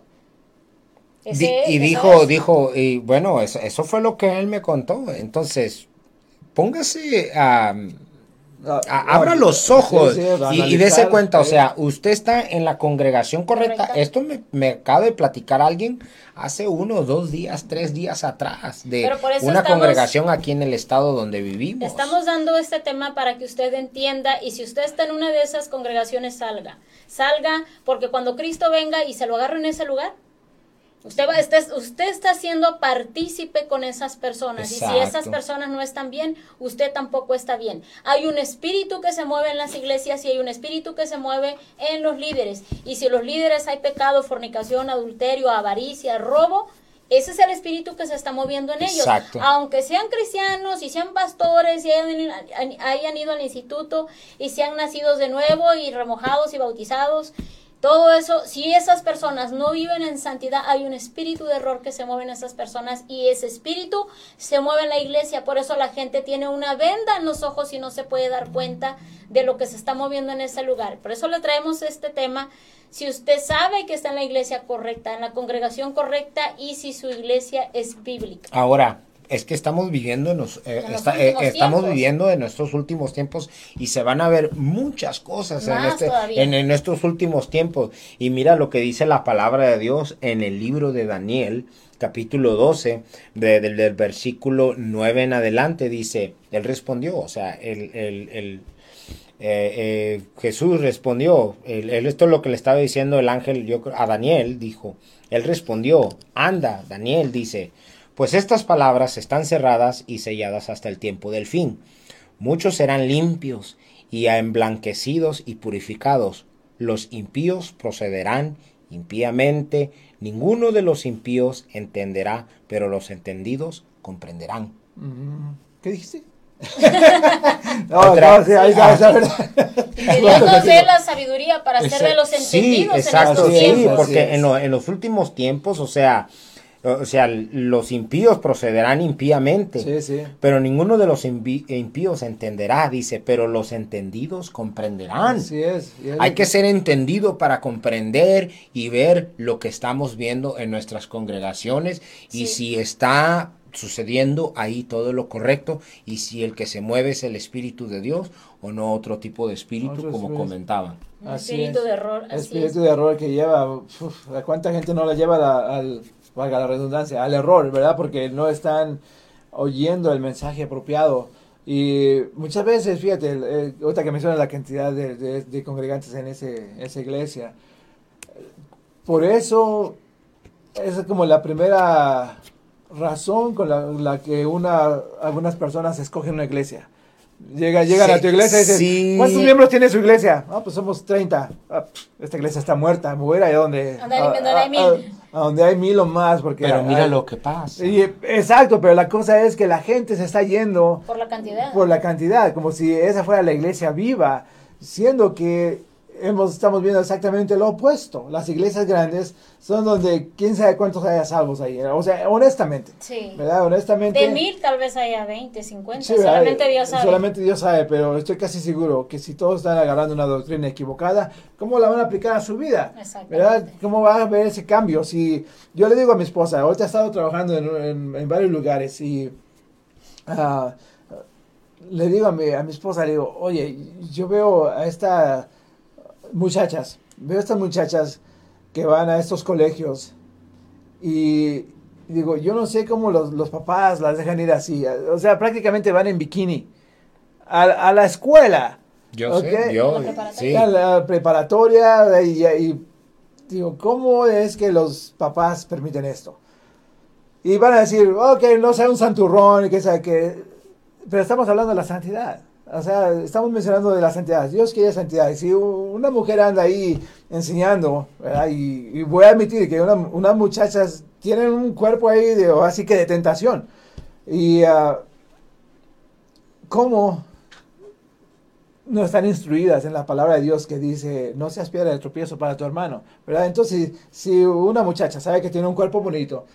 y dijo, dijo, y bueno, eso, eso fue lo que él me contó. Entonces, póngase a abra los ojos y, y, dése cuenta, o sea, usted está en la congregación correcta. Esto me, me, acaba de platicar alguien hace uno, dos días, tres días atrás de una congregación aquí en el estado donde vivimos. Estamos dando este tema para que usted entienda y si usted está en una de esas congregaciones, salga. Salga porque cuando Cristo venga y se lo agarre en ese lugar, Usted, va, usted está siendo partícipe con esas personas y si esas personas no están bien, usted tampoco está bien. Hay un espíritu que se mueve en las iglesias y hay un espíritu que se mueve en los líderes. Y si los líderes hay pecado, fornicación, adulterio, avaricia, robo, ese es el espíritu que se está moviendo en ellos. Aunque sean cristianos y sean pastores y hayan, hayan ido al instituto y sean nacidos de nuevo y remojados y bautizados todo eso, si esas personas no viven en santidad, hay un espíritu de error que se mueve en esas personas y ese espíritu se mueve en la iglesia. Por eso la gente tiene una venda en los ojos y no se puede dar cuenta de lo que se está moviendo en ese lugar. Por eso le traemos este tema. Si usted sabe que está en la iglesia correcta, en la congregación correcta y si su iglesia es bíblica. Ahora, es que estamos viviendo en eh, eh, estamos viviendo en nuestros últimos tiempos y se van a ver muchas cosas en, este, en, estos últimos tiempos. Y mira lo que dice la palabra de Dios en el libro de Daniel capítulo 12 del, versículo 9 en adelante dice él respondió o sea el, el, eh, Jesús respondió esto es lo que le estaba diciendo el ángel yo, a Daniel dijo él respondió anda Daniel dice pues estas palabras están cerradas y selladas hasta el tiempo del fin. Muchos serán limpios y emblanquecidos y purificados. Los impíos procederán impíamente. Ninguno de los impíos entenderá, pero los entendidos comprenderán. Mm, ¿Qué dijiste? [laughs] no, no, sí, ahí está, verdad. Dios nos dé la sabiduría para ser de los entendidos. Sí, exacto, sí, porque en, en, los últimos tiempos, o sea, o sea, los impíos procederán impíamente, pero ninguno de los impíos entenderá, dice, pero los entendidos comprenderán. Hay que ser entendido para comprender y ver lo que estamos viendo en nuestras congregaciones y si está sucediendo ahí todo lo correcto y si el que se mueve es el Espíritu de Dios o no otro tipo de espíritu como comentaban. espíritu de error. espíritu de error que lleva, ¿a cuánta gente no la lleva al valga la redundancia, al error, ¿verdad? Porque no están oyendo el mensaje apropiado. Y muchas veces, fíjate, eh, otra que menciona la cantidad de, congregantes en ese, esa iglesia. Por eso es como la primera razón con la, la que una, algunas personas escogen una iglesia Llega, llegan a tu iglesia y dicen, ¿cuántos miembros tiene su iglesia? Ah, pues somos 30. Ah, esta iglesia está muerta, me voy a ir a donde, a, hay mil. A, donde hay mil o más. Porque pero mira lo que pasa. Y, exacto, pero la cosa es que la gente se está yendo. Por la cantidad. Por la cantidad, como si esa fuera la iglesia viva, siendo que hemos, estamos viendo exactamente lo opuesto. Las iglesias grandes son donde quién sabe cuántos haya salvos ahí. O sea, honestamente. Sí. ¿Verdad? Honestamente. De mil tal vez haya 20, 50. solamente Dios sabe. Solamente Dios sabe, pero estoy casi seguro que si todos están agarrando una doctrina equivocada, ¿cómo la van a aplicar a su vida? ¿Verdad? ¿Cómo va a haber ese cambio? Si yo le digo a mi esposa, ahorita he estado trabajando en, en, varios lugares y. Uh, le digo a mi, a mi esposa, le digo, oye, yo veo a esta muchachas, veo estas muchachas que van a estos colegios y digo, yo no sé cómo los, los papás las dejan ir así, o sea, prácticamente van en bikini a, la escuela. Yo sé, yo, sí. A la preparatoria y, digo, ¿cómo es que los papás permiten esto? Y van a decir, ok, no sea un santurrón, y que sea que... Pero estamos hablando de la santidad. O sea, estamos mencionando de la santidad. Dios quiere santidad. Si una mujer anda ahí enseñando, y, voy a admitir que una, unas muchachas tienen un cuerpo ahí de, así que de tentación. Y uh, cómo no están instruidas en la palabra de Dios que dice, no seas piedra de tropiezo para tu hermano. ¿verdad? Entonces, si una muchacha sabe que tiene un cuerpo bonito,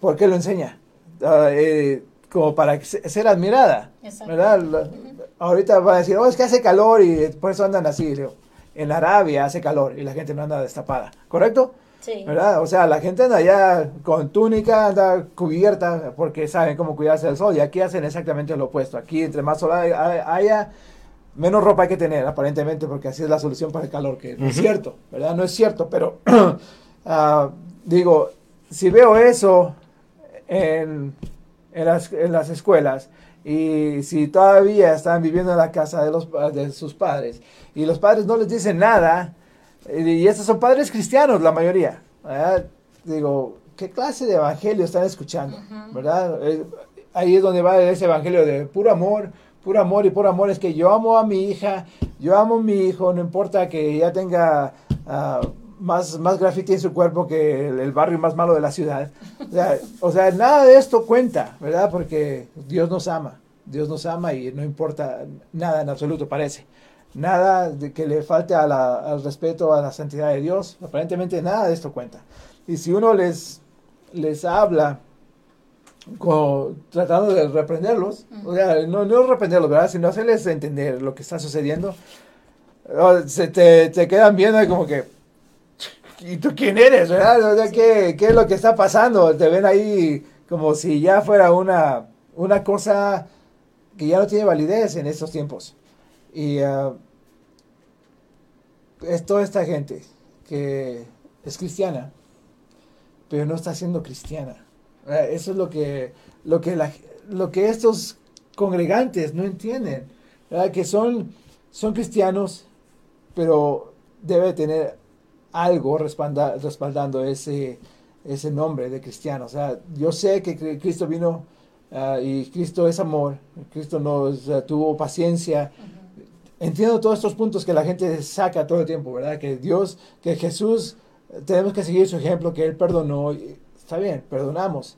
¿Por qué lo enseña? Eh, como para ser admirada, ¿verdad? Ahorita va a decir, oh, es que hace calor y por eso andan así. En Arabia hace calor y la gente no anda destapada, ¿correcto? Sí. ¿Verdad? O sea, la gente anda allá con túnica, anda cubierta porque saben cómo cuidarse del sol y aquí hacen exactamente lo opuesto. Aquí entre más sol haya, menos ropa hay que tener, aparentemente, porque así es la solución para el calor, que no es cierto, ¿verdad? No es cierto, pero [clears throat] ah, digo, si veo eso en, en, las, en las escuelas, y si todavía están viviendo en la casa de, los, de sus padres y los padres no les dicen nada, y estos son padres cristianos la mayoría, digo, ¿qué clase de evangelio están escuchando? ¿Verdad? Eh, ahí es donde va ese evangelio de puro amor, puro amor y puro amor es que yo amo a mi hija, yo amo a mi hijo, no importa que ya tenga... Ah, más, más graffiti en su cuerpo que el, barrio más malo de la ciudad. O sea, nada de esto cuenta, ¿verdad? Porque Dios nos ama, Dios nos ama y no importa nada en absoluto, parece. Nada de que le falte al respeto a la santidad de Dios, aparentemente nada de esto cuenta. Y si uno les, les habla tratando de reprenderlos, o sea, no, no reprenderlos, ¿verdad? Sino hacerles entender lo que está sucediendo, se te, te quedan viendo como que, ¿y tú quién eres, verdad? ¿qué, es lo que está pasando? Te ven ahí como si ya fuera una, una cosa que ya no tiene validez en estos tiempos. Y uh, es toda esta gente que es cristiana, pero no está siendo cristiana. Eso es lo que, lo que, lo que estos congregantes no entienden, que son, son cristianos, pero debe tener algo respaldando ese, ese nombre de cristiano. O sea, yo sé que Cristo vino ah, y Cristo es amor, Cristo nos tuvo paciencia. Entiendo todos estos puntos que la gente saca todo el tiempo, ¿verdad? Que Dios, que Jesús, tenemos que seguir su ejemplo, que Él perdonó. Está bien, perdonamos.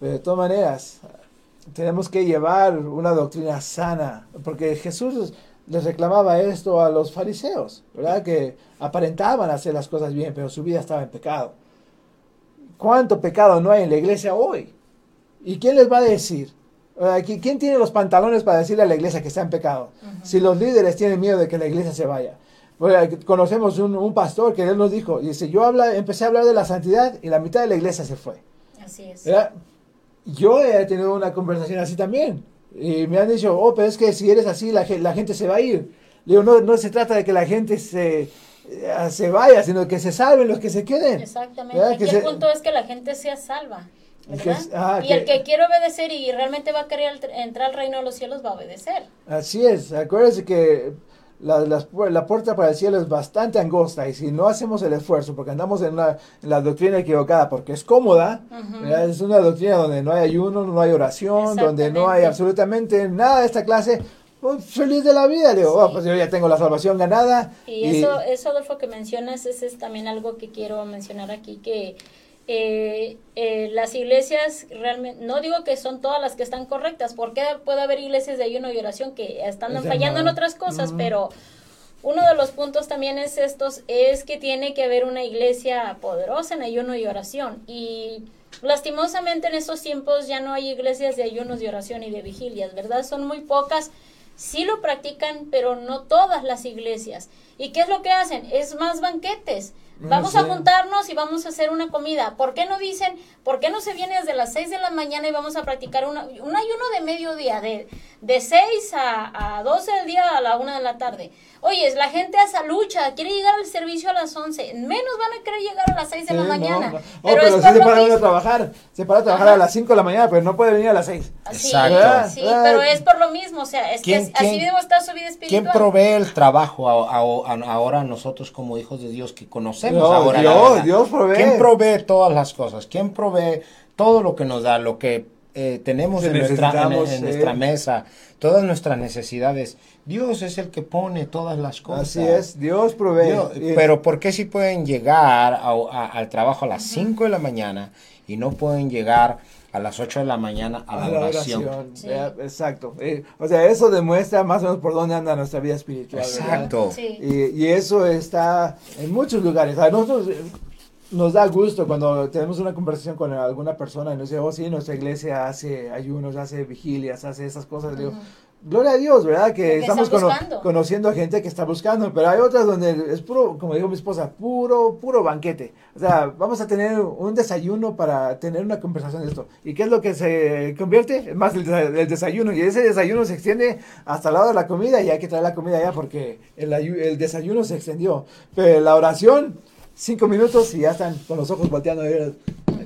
Pero de todas maneras, tenemos que llevar una doctrina sana, porque Jesús les reclamaba esto a los fariseos, ¿verdad? Que aparentaban hacer las cosas bien, pero su vida estaba en pecado. ¿Cuánto pecado no hay en la iglesia hoy? ¿Y quién les va a decir? ¿Quién tiene los pantalones para decirle a la iglesia que está en pecado? Si los líderes tienen miedo de que la iglesia se vaya. conocemos un, pastor que él nos dijo, dice, yo habla, empecé a hablar de la santidad y la mitad de la iglesia se fue. Así es. Yo he tenido una conversación así también. Y me han dicho, oh, pero es que si eres así, la, la gente se va a ir. digo, no, no se trata de que la gente se, eh, se vaya, sino que se salven los que se queden. Exactamente. el punto es que la gente sea salva. Ah, y el que quiere obedecer y realmente va a querer entrar al reino de los cielos va a obedecer. Así es. Acuérdense que la, la, puerta para el cielo es bastante angosta y si no hacemos el esfuerzo, porque andamos en, la doctrina equivocada, porque es cómoda, es una doctrina donde no hay ayuno, no hay oración, donde no hay absolutamente nada de esta clase, pues, feliz de la vida, digo, oh, pues yo ya tengo la salvación ganada. Y, eso, eso, Adolfo, que mencionas, ese es también algo que quiero mencionar aquí, que eh, eh, las iglesias realmente, no digo que son todas las que están correctas, porque puede haber iglesias de ayuno y oración que están fallando en otras cosas, pero uno de los puntos también es estos, es que tiene que haber una iglesia poderosa en ayuno y oración. Y lastimosamente en estos tiempos ya no hay iglesias de ayunos y oración y de vigilias, ¿verdad? Son muy pocas. Sí lo practican, pero no todas las iglesias. ¿Y qué es lo que hacen? Es más banquetes Vamos a juntarnos y vamos a hacer una comida. ¿Por qué no dicen, por qué no se viene desde las 6 de la mañana y vamos a practicar una, un ayuno de mediodía, de, de 6 a, a 12 del día a la 1 de la tarde? Oye, la gente hace lucha, quiere llegar al servicio a las 11, menos van a querer llegar a las 6 de la mañana. Oh, pero, pero sí se para uno a trabajar, se para a trabajar a las 5 de la mañana, pero no puede venir a las 6. Exacto. Sí, pero es por lo mismo, o sea, es que así debemos estar su vida espiritual. ¿Quién provee el trabajo ahora nosotros como hijos de Dios que conocemos ahora? Dios, Dios provee. ¿Quién provee todas las cosas? ¿Quién provee todo lo que nos da, lo que eh, tenemos en nuestra, en, nuestra mesa, todas nuestras necesidades. Dios es el que pone todas las cosas. Así es, Dios provee. pero ¿por qué si pueden llegar al trabajo a las 5 de la mañana y no pueden llegar a las 8 de la mañana a la, oración? exacto. Eh, o sea, eso demuestra más o menos por dónde anda nuestra vida espiritual. Exacto. Y, y, eso está en muchos lugares. nosotros nos da gusto cuando tenemos una conversación con alguna persona y nos dice, oh sí, nuestra iglesia hace ayunos, hace vigilias, hace esas cosas. Digo, gloria a Dios, ¿verdad? Que estamos conociendo a gente que está buscando, pero hay otras donde es puro, como dijo mi esposa, puro, puro banquete. O sea, vamos a tener un desayuno para tener una conversación de esto. ¿Y qué es lo que se convierte? Más el, desayuno. Y ese desayuno se extiende hasta el lado de la comida y hay que traer la comida allá porque el, el desayuno se extendió. Pero la oración, cinco minutos y ya están con los ojos volteando a ver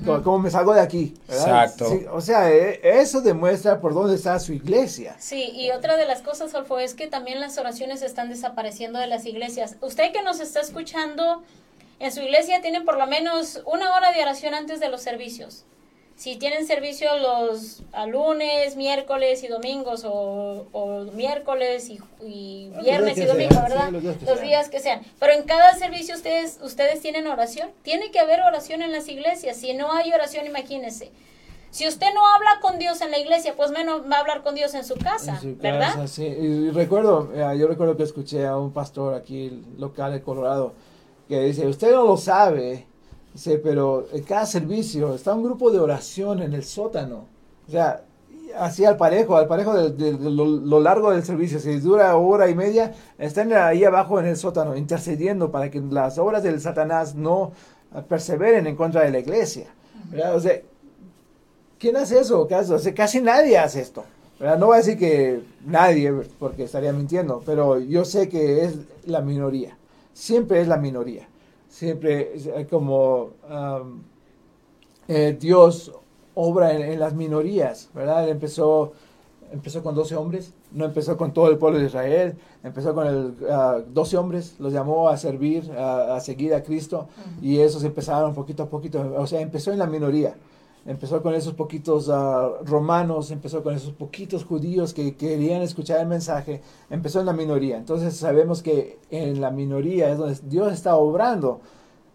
como, me salgo de aquí. Exacto. o sea, e, eso demuestra por dónde está su iglesia. Sí, y otra de las cosas, Alfo, es que también las oraciones están desapareciendo de las iglesias. Usted que nos está escuchando, en su iglesia tienen por lo menos una hora de oración antes de los servicios si tienen servicio los lunes, miércoles y domingos o, miércoles y, viernes y domingo, ¿verdad? los, días, que sean. Pero en cada servicio ustedes ustedes tienen oración. Tiene que haber oración en las iglesias. Si no hay oración, imagínese. Si usted no habla con Dios en la iglesia, pues menos va a hablar con Dios en su casa, ¿verdad? sí. Y recuerdo, eh, yo recuerdo que escuché a un pastor aquí local de Colorado que dice, usted no lo sabe, Sí, pero en cada servicio está un grupo de oración en el sótano. O sea, así al parejo, al parejo de, lo, largo del servicio. Si dura hora y media, están ahí abajo en el sótano intercediendo para que las obras del Satanás no perseveren en contra de la iglesia. O sea, ¿quién hace eso? casi nadie hace esto. No voy a decir que nadie, porque estaría mintiendo, pero yo sé que es la minoría. Siempre es la minoría siempre como eh, Dios obra en, las minorías, ¿verdad? Él empezó, empezó con 12 hombres, no empezó con todo el pueblo de Israel, empezó con el, 12 hombres, los llamó a servir, a, seguir a Cristo, y esos empezaron poquito a poquito, o sea, empezó en la minoría. Empezó con esos poquitos ah, romanos, empezó con esos poquitos judíos que querían escuchar el mensaje, empezó en la minoría. Entonces sabemos que en la minoría es donde Dios está obrando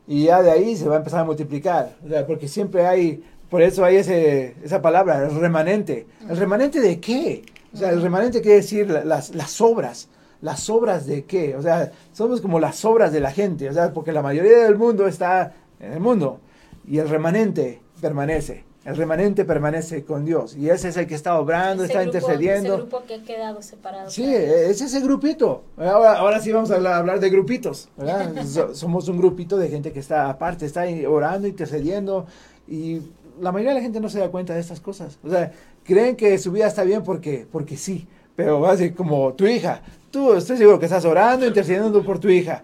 y ya de ahí se va a empezar a multiplicar. porque siempre hay, por eso hay ese, esa palabra, el remanente. ¿El remanente de qué? O sea, el remanente quiere decir las, las obras. ¿Las obras de qué? O sea, somos como las obras de la gente, o sea, porque la mayoría del mundo está en el mundo y el remanente permanece. El remanente permanece con Dios. Y ese es el que está obrando, está intercediendo. Ese grupo que ha quedado separado. Sí, es ese grupito. Ahora, ahora sí vamos a hablar, de grupitos. [laughs] somos un grupito de gente que está aparte, está orando, intercediendo. Y la mayoría de la gente no se da cuenta de estas cosas. O sea, creen que su vida está bien porque, porque sí. Pero va a decir como tu hija. Tú estoy seguro que estás orando, intercediendo por tu hija.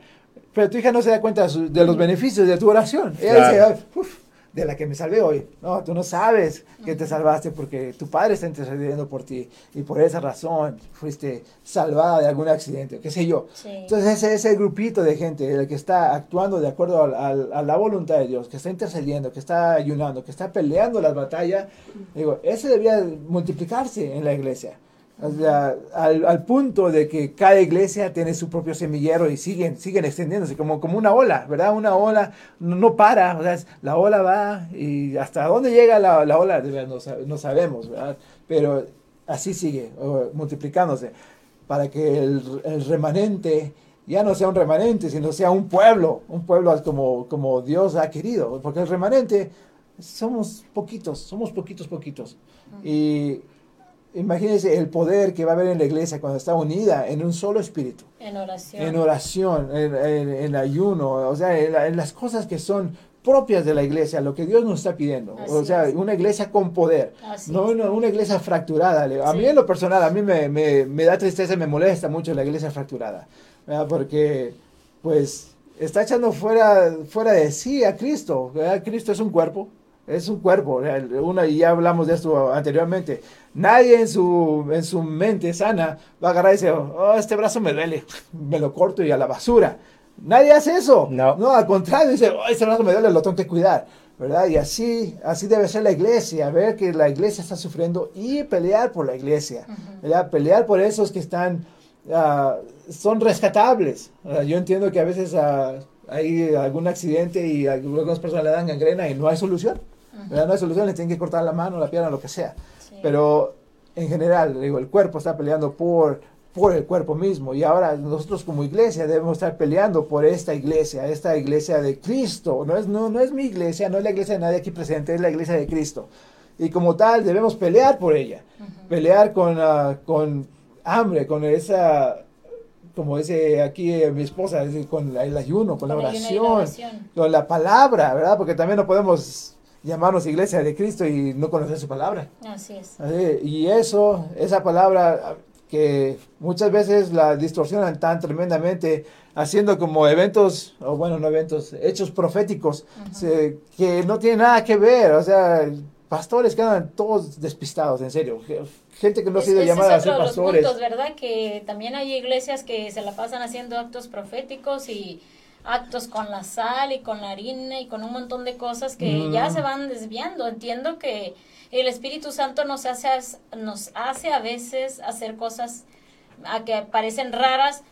Pero tu hija no se da cuenta de los beneficios de tu oración. Ella dice, uff de la que me salvé hoy. No, tú no sabes que te salvaste porque tu padre está intercediendo por ti y por esa razón fuiste salvada de algún accidente, qué sé yo. Entonces ese, ese grupito de gente, el que está actuando de acuerdo a la voluntad de Dios, que está intercediendo, que está ayunando, que está peleando las batallas, digo, ese debía multiplicarse en la iglesia al, punto de que cada iglesia tiene su propio semillero y siguen, siguen extendiéndose como, como una ola, ¿verdad? Una ola no, para, o sea, la ola va y hasta dónde llega la, la ola no, no, sabemos, ¿verdad? Pero así sigue multiplicándose para que el, el, remanente ya no sea un remanente, sino sea un pueblo, un pueblo como, como Dios ha querido, porque el remanente somos poquitos, somos poquitos, poquitos. Y Imagínense el poder que va a haber en la iglesia cuando está unida en un solo espíritu. En oración. En oración, en, ayuno, o sea, en, las cosas que son propias de la iglesia, lo que Dios nos está pidiendo. o sea, una iglesia con poder, no una, iglesia fracturada. A mí en lo personal, a mí me, me, da tristeza, me molesta mucho la iglesia fracturada, porque pues está echando fuera, fuera de sí a Cristo. Cristo es un cuerpo, es un cuerpo, una, y ya hablamos de esto anteriormente. Nadie en su, en su mente sana va a agarrar y decir, oh, este brazo me duele, me lo corto y a la basura. Nadie hace eso. No. No, al contrario, dice, oh, este brazo me duele, lo tengo que cuidar. ¿verdad? Y así, así debe ser la iglesia, ver que la iglesia está sufriendo y pelear por la iglesia, ¿verdad? Pelear por esos que están, uh, son rescatables. Yo entiendo que a veces uh, hay algún accidente y algunas personas le dan gangrena y no hay solución. No hay solución, le tienen que cortar la mano, la pierna, lo que sea. Pero en general, digo, el cuerpo está peleando por, por el cuerpo mismo. Y ahora nosotros como iglesia debemos estar peleando por esta iglesia, esta iglesia de Cristo. No es, no, no es mi iglesia, no es la iglesia de nadie aquí presente, es la iglesia de Cristo. Y como tal debemos pelear por ella, pelear con, uh, con hambre, con esa, como dice aquí eh, mi esposa, con el ayuno, con, la, oración, con la palabra, ¿verdad? Porque también no podemos llamarnos iglesia de Cristo y no conocer su palabra. Así es. Y eso, esa palabra que muchas veces la distorsionan tan tremendamente, haciendo como eventos, o bueno, no eventos, hechos proféticos, que no tienen nada que ver, o sea, pastores quedan todos despistados, en serio, gente que no ha sido llamada a ser pastores. Puntos, ¿verdad? Que también hay iglesias que se la pasan haciendo actos proféticos y actos con la sal y con la harina y con un montón de cosas que ya se van desviando. Entiendo que el Espíritu Santo nos hace, nos hace a veces hacer cosas a que parecen raras,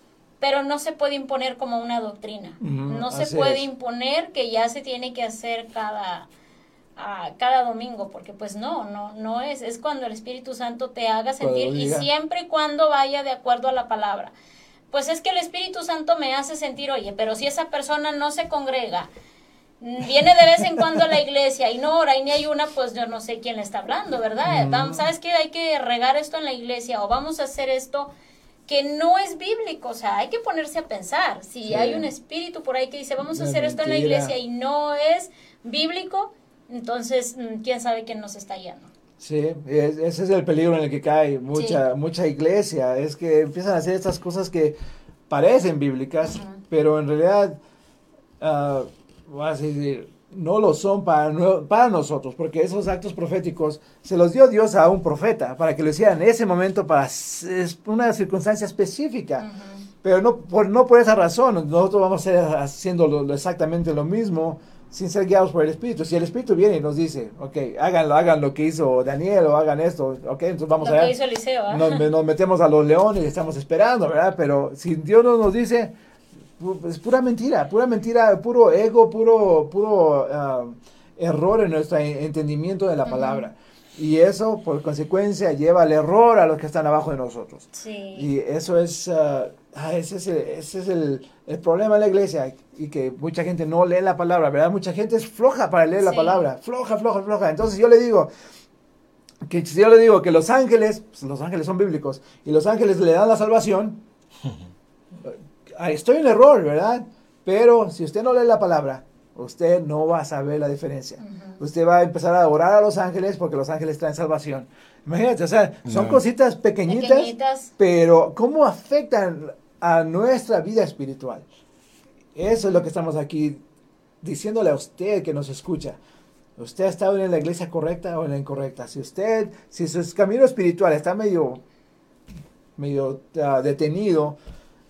pero no se puede imponer como una doctrina. no se puede imponer que ya se tiene que hacer cada, cada domingo, porque pues no, no, no es. Es cuando el Espíritu Santo te haga sentir y siempre y cuando vaya de acuerdo a la palabra. Pues es que el Espíritu Santo me hace sentir, oye, pero si esa persona no se congrega, viene de vez en cuando a la iglesia y no ora y ni hay una, pues yo no sé quién le está hablando, ¿verdad? Mm. ¿Sabes qué? Hay que regar esto en la iglesia o vamos a hacer esto que no es bíblico, o sea, hay que ponerse a pensar. Si hay un espíritu por ahí que dice, vamos a hacer esto en la iglesia y no es bíblico, entonces, mm, ¿quién sabe quién nos está yendo? Sí, ese es el peligro en el que cae mucha, mucha iglesia, es que empiezan a hacer estas cosas que parecen bíblicas, pero en realidad... Uh, a decir, no lo son para, para nosotros, porque esos actos proféticos se los dio Dios a un profeta para que lo hiciera en ese momento para una circunstancia específica. Pero no por, no por esa razón, nosotros vamos a estar haciendo exactamente lo mismo sin ser guiados por el Espíritu. Si el Espíritu viene y nos dice, ok, háganlo, hagan lo que hizo Daniel o hagan esto, ok, entonces vamos a ver. ¿ah? nos, nos, metemos a los leones y estamos esperando, ¿verdad? Pero si Dios no nos dice, es pura mentira, pura mentira, puro ego, puro, puro ah, error en nuestro entendimiento de la palabra. Y eso, por consecuencia, lleva al error a los que están abajo de nosotros. Y eso es, uh, ese es, el, ese es el, el, problema de la iglesia y que mucha gente no lee la palabra, ¿verdad? Mucha gente es floja para leer la palabra, floja, floja, floja. Entonces yo le digo, que si yo le digo que los ángeles, pues, los ángeles son bíblicos, y los ángeles le dan la salvación, [laughs] estoy en error, ¿verdad? Pero si usted no lee la palabra, usted no va a saber la diferencia. Usted va a empezar a orar a los ángeles porque los ángeles traen salvación. Imagínate, o sea, son cositas pequeñitas, pero ¿cómo afectan a nuestra vida espiritual? Eso es lo que estamos aquí diciéndole a usted que nos escucha. ¿Usted ha estado en la iglesia correcta o en la incorrecta? Si usted, si su camino espiritual está medio, medio ah, detenido,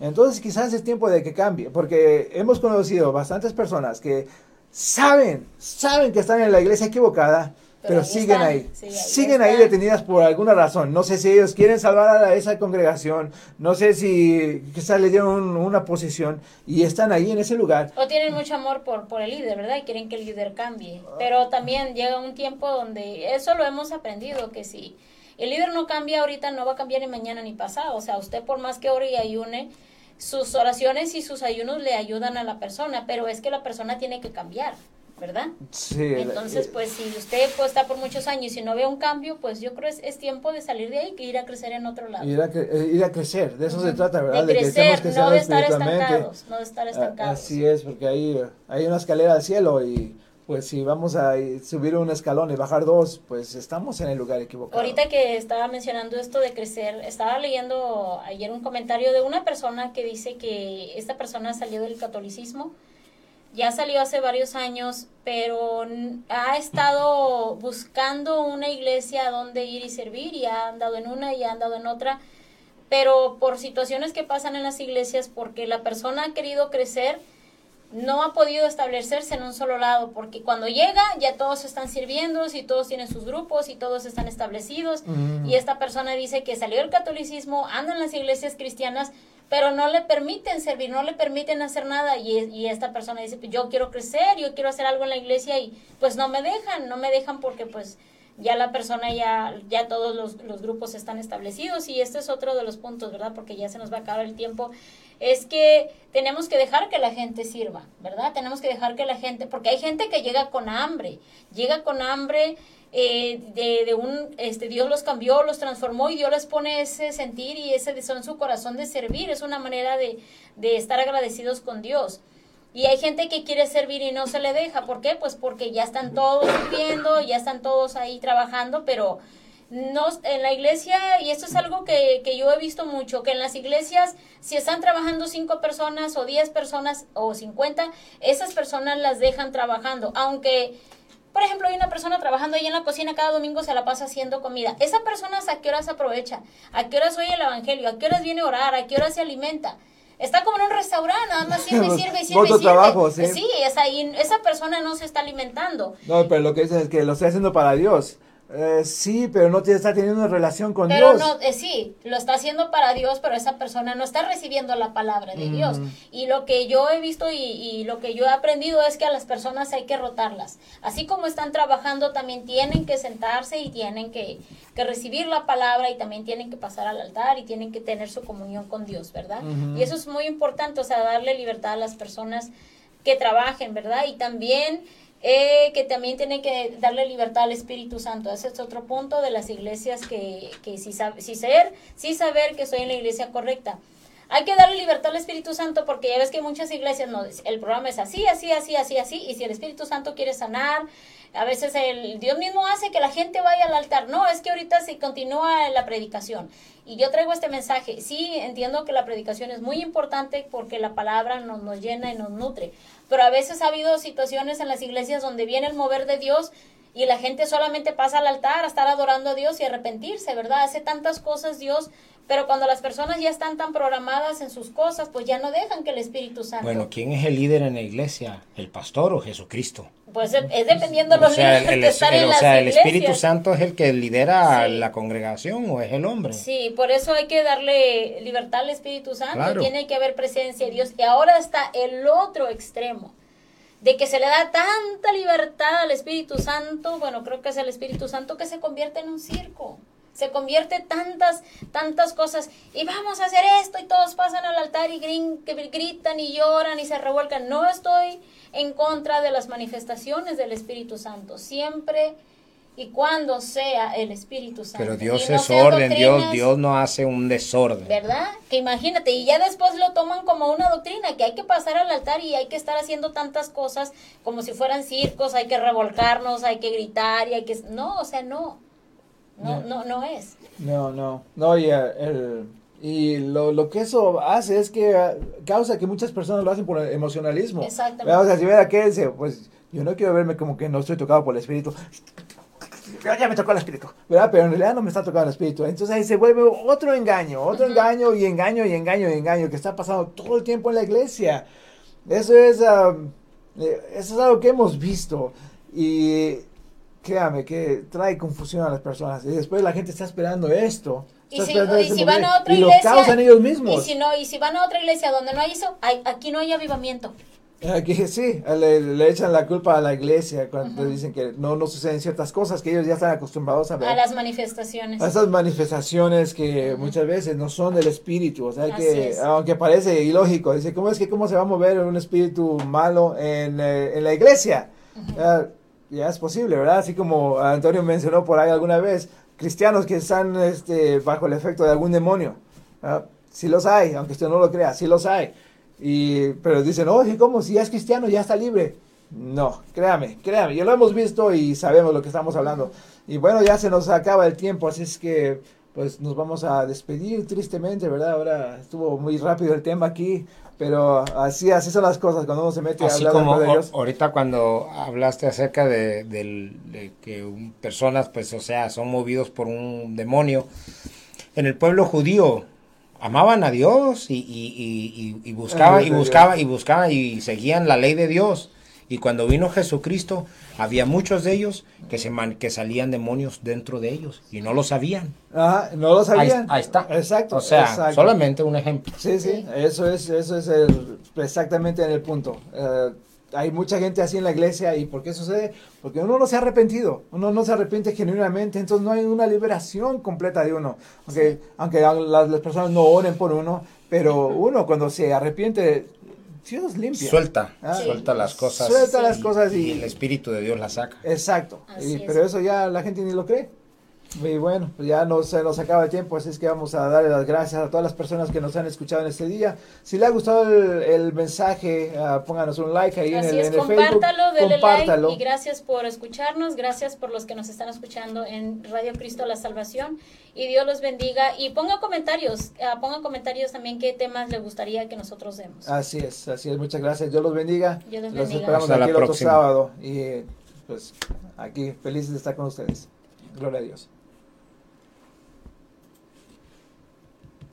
entonces quizás es tiempo de que cambie, porque hemos conocido bastantes personas que saben, saben que están en la iglesia equivocada, pero, siguen ahí, siguen ahí detenidas por alguna razón. No sé si ellos quieren salvar a esa congregación, no sé si quizás le dieron una posición y están ahí en ese lugar. O tienen mucho amor por, por el líder, ¿verdad? Y quieren que el líder cambie. Pero también llega un tiempo donde eso lo hemos aprendido, que si el líder no cambia ahorita, no va a cambiar ni mañana ni pasado. O sea, usted por más que ore y ayune, sus oraciones y sus ayunos le ayudan a la persona, pero es que la persona tiene que cambiar, ¿verdad? Sí. Entonces, pues si usted pues, está por muchos años y no ve un cambio, pues yo creo que es, tiempo de salir de ahí y ir a crecer en otro lado. Ir a, eh, ir a crecer, de eso se trata, ¿verdad? De, crecer, no de estar estancados, no de estar estancados. Así es, porque hay, hay una escalera al cielo y pues si vamos a subir un escalón y bajar dos, pues estamos en el lugar equivocado. Ahorita que estaba mencionando esto de crecer, estaba leyendo ayer un comentario de una persona que dice que esta persona salió del catolicismo, ya salió hace varios años, pero ha estado buscando una iglesia donde ir y servir y ha andado en una y ha andado en otra, pero por situaciones que pasan en las iglesias, porque la persona ha querido crecer, no ha podido establecerse en un solo lado, porque cuando llega ya todos están sirviendo, y todos tienen sus grupos y todos están establecidos, mm. y esta persona dice que salió del catolicismo, anda en las iglesias cristianas, pero no le permiten servir, no le permiten hacer nada, y, y esta persona dice, pues yo quiero crecer, yo quiero hacer algo en la iglesia, y pues no me dejan, no me dejan porque pues ya la persona ya, ya todos los, los, grupos están establecidos y este es otro de los puntos, ¿verdad? Porque ya se nos va a acabar el tiempo, es que tenemos que dejar que la gente sirva, ¿verdad? Tenemos que dejar que la gente, porque hay gente que llega con hambre, llega con hambre eh, de, de, un, este, Dios los cambió, los transformó y Dios les pone ese sentir y ese deseo en su corazón de servir, es una manera de, de estar agradecidos con Dios. Y hay gente que quiere servir y no se le deja. ¿Por qué? Pues porque ya están todos viviendo, ya están todos ahí trabajando, pero no en la iglesia, y esto es algo que, que yo he visto mucho, que en las iglesias, si están trabajando cinco personas o diez personas o cincuenta, esas personas las dejan trabajando. Aunque, por ejemplo, hay una persona trabajando ahí en la cocina cada domingo, se la pasa haciendo comida. Esa persona a qué horas aprovecha, a qué horas oye el evangelio, a qué horas viene a orar, a qué horas se alimenta. Está como en un restaurante, nada más sirve, [laughs] sirve, sirve. Otro trabajo, sí. Sí, esa, esa persona no se está alimentando. No, pero lo que dicen es que lo está haciendo para Dios. Eh, sí, pero no está teniendo una relación con pero Dios. No, eh, sí, lo está haciendo para Dios, pero esa persona no está recibiendo la palabra de Dios. Y lo que yo he visto y, y, lo que yo he aprendido es que a las personas hay que rotarlas. Así como están trabajando, también tienen que sentarse y tienen que, que recibir la palabra y también tienen que pasar al altar y tienen que tener su comunión con Dios, ¿verdad? Y eso es muy importante, o sea, darle libertad a las personas que trabajen, ¿verdad? Y también eh, que también tienen que darle libertad al Espíritu Santo. Ese es otro punto de las iglesias que, que sí, sí, ser, sí saber que estoy en la iglesia correcta. Hay que darle libertad al Espíritu Santo porque ya ves que muchas iglesias no, el programa es así, así, así, así, así, y si el Espíritu Santo quiere sanar, a veces el Dios mismo hace que la gente vaya al altar. No, es que ahorita se continúa la predicación. Y yo traigo este mensaje. Sí, entiendo que la predicación es muy importante porque la palabra nos, nos llena y nos nutre. Pero a veces ha habido situaciones en las iglesias donde viene el mover de Dios y la gente solamente pasa al altar a estar adorando a Dios y arrepentirse, ¿verdad? Hace tantas cosas Dios pero cuando las personas ya están tan programadas en sus cosas, pues ya no dejan que el Espíritu Santo. Bueno, ¿quién es el líder en la iglesia? ¿El pastor o Jesucristo? Pues es dependiendo de los líderes que están en O sea, el Espíritu Santo es el que lidera la congregación o es el hombre. Sí, por eso hay que darle libertad al Espíritu Santo. Tiene que haber presencia de Dios. Y ahora está el otro extremo de que se le da tanta libertad al Espíritu Santo, bueno, creo que es el Espíritu Santo que se convierte en un circo. Se convierte tantas, tantas cosas, y vamos a hacer esto, y todos pasan al altar y gritan y lloran y se revuelcan. No estoy en contra de las manifestaciones del Espíritu Santo, siempre y cuando sea el Espíritu Santo. Pero Dios es orden, Dios, Dios no hace un desorden. ¿Verdad? Que imagínate, y ya después lo toman como una doctrina, que hay que pasar al altar y hay que estar haciendo tantas cosas como si fueran circos, hay que revolcarnos, hay que gritar y hay que... No, o sea, no. No, no, no es. No, no, no, y, el, y lo, lo, que eso hace es que ah, causa que muchas personas lo hacen por emocionalismo. Exactamente. O sea, si ve aquel, dice, pues yo no quiero verme como que no estoy tocado por el espíritu. Ya me tocó el espíritu, ¿verdad? Pero en realidad no me está tocando el espíritu. Entonces ahí se vuelve otro engaño, otro engaño y engaño y engaño y engaño que está pasando todo el tiempo en la iglesia. Eso es, eh, eso es algo que hemos visto. Y créame que trae confusión a las personas. Y después la gente está esperando esto. Y si, van a otra iglesia, lo causan ellos mismos. Y si, no, y si van a otra iglesia donde no hay eso, aquí no hay avivamiento. Aquí sí, le, echan la culpa a la iglesia cuando dicen que no, no suceden ciertas cosas que ellos ya están acostumbrados a ver. A las manifestaciones. A esas manifestaciones que muchas veces no son del espíritu, o sea que, aunque parece ilógico, dice, ¿cómo es que cómo se va a mover un espíritu malo en, eh, en la iglesia? ya es posible, ¿verdad? Así como Antonio mencionó por ahí alguna vez, cristianos que están este, bajo el efecto de algún demonio. Sí los hay, aunque usted no lo crea, sí los hay. Y, pero dicen, oye, ¿cómo? Si ya es cristiano, ya está libre. No, créame, créame, ya lo hemos visto y sabemos lo que estamos hablando. Y bueno, ya se nos acaba el tiempo, así es que pues nos vamos a despedir tristemente, ¿verdad? Ahora estuvo muy rápido el tema aquí. Pero así, así son las cosas cuando uno se mete a hablar como de Dios. ahorita cuando hablaste acerca de, de, que personas, pues, o sea, son movidos por un demonio. En el pueblo judío amaban a Dios y, y, y, y buscaban y buscaban y buscaban y seguían la ley de Dios. Y cuando vino Jesucristo, había muchos de ellos que, se que salían demonios dentro de ellos y no lo sabían. Ajá, no lo sabían. Ahí, está. Exacto. O sea, solamente un ejemplo. Sí, sí, eso es, eso es el, exactamente en el punto. Eh, hay mucha gente así en la iglesia y ¿por qué sucede? Porque uno no se ha arrepentido, uno no se arrepiente genuinamente, entonces no hay una liberación completa de uno. Aunque, aunque las, las personas no oren por uno, pero uno cuando se arrepiente Dios limpia. Suelta, ah, suelta las cosas. Suelta las cosas y, el Espíritu de Dios las saca. Exacto. pero eso ya la gente ni lo cree. Y bueno, pues ya no se nos acaba el tiempo, así es que vamos a darle las gracias a todas las personas que nos han escuchado en este día. Si le ha gustado el, mensaje, uh, pónganos un like ahí en el, en compártalo, Facebook. Compártalo, like y gracias por escucharnos, gracias por los que nos están escuchando en Radio Cristo La Salvación y Dios los bendiga y ponga comentarios, uh, ponga comentarios también qué temas le gustaría que nosotros demos. Así es, así es, muchas gracias, Dios los bendiga. Dios los, los esperamos aquí el otro sábado y pues aquí felices de estar con ustedes. Gloria a Dios.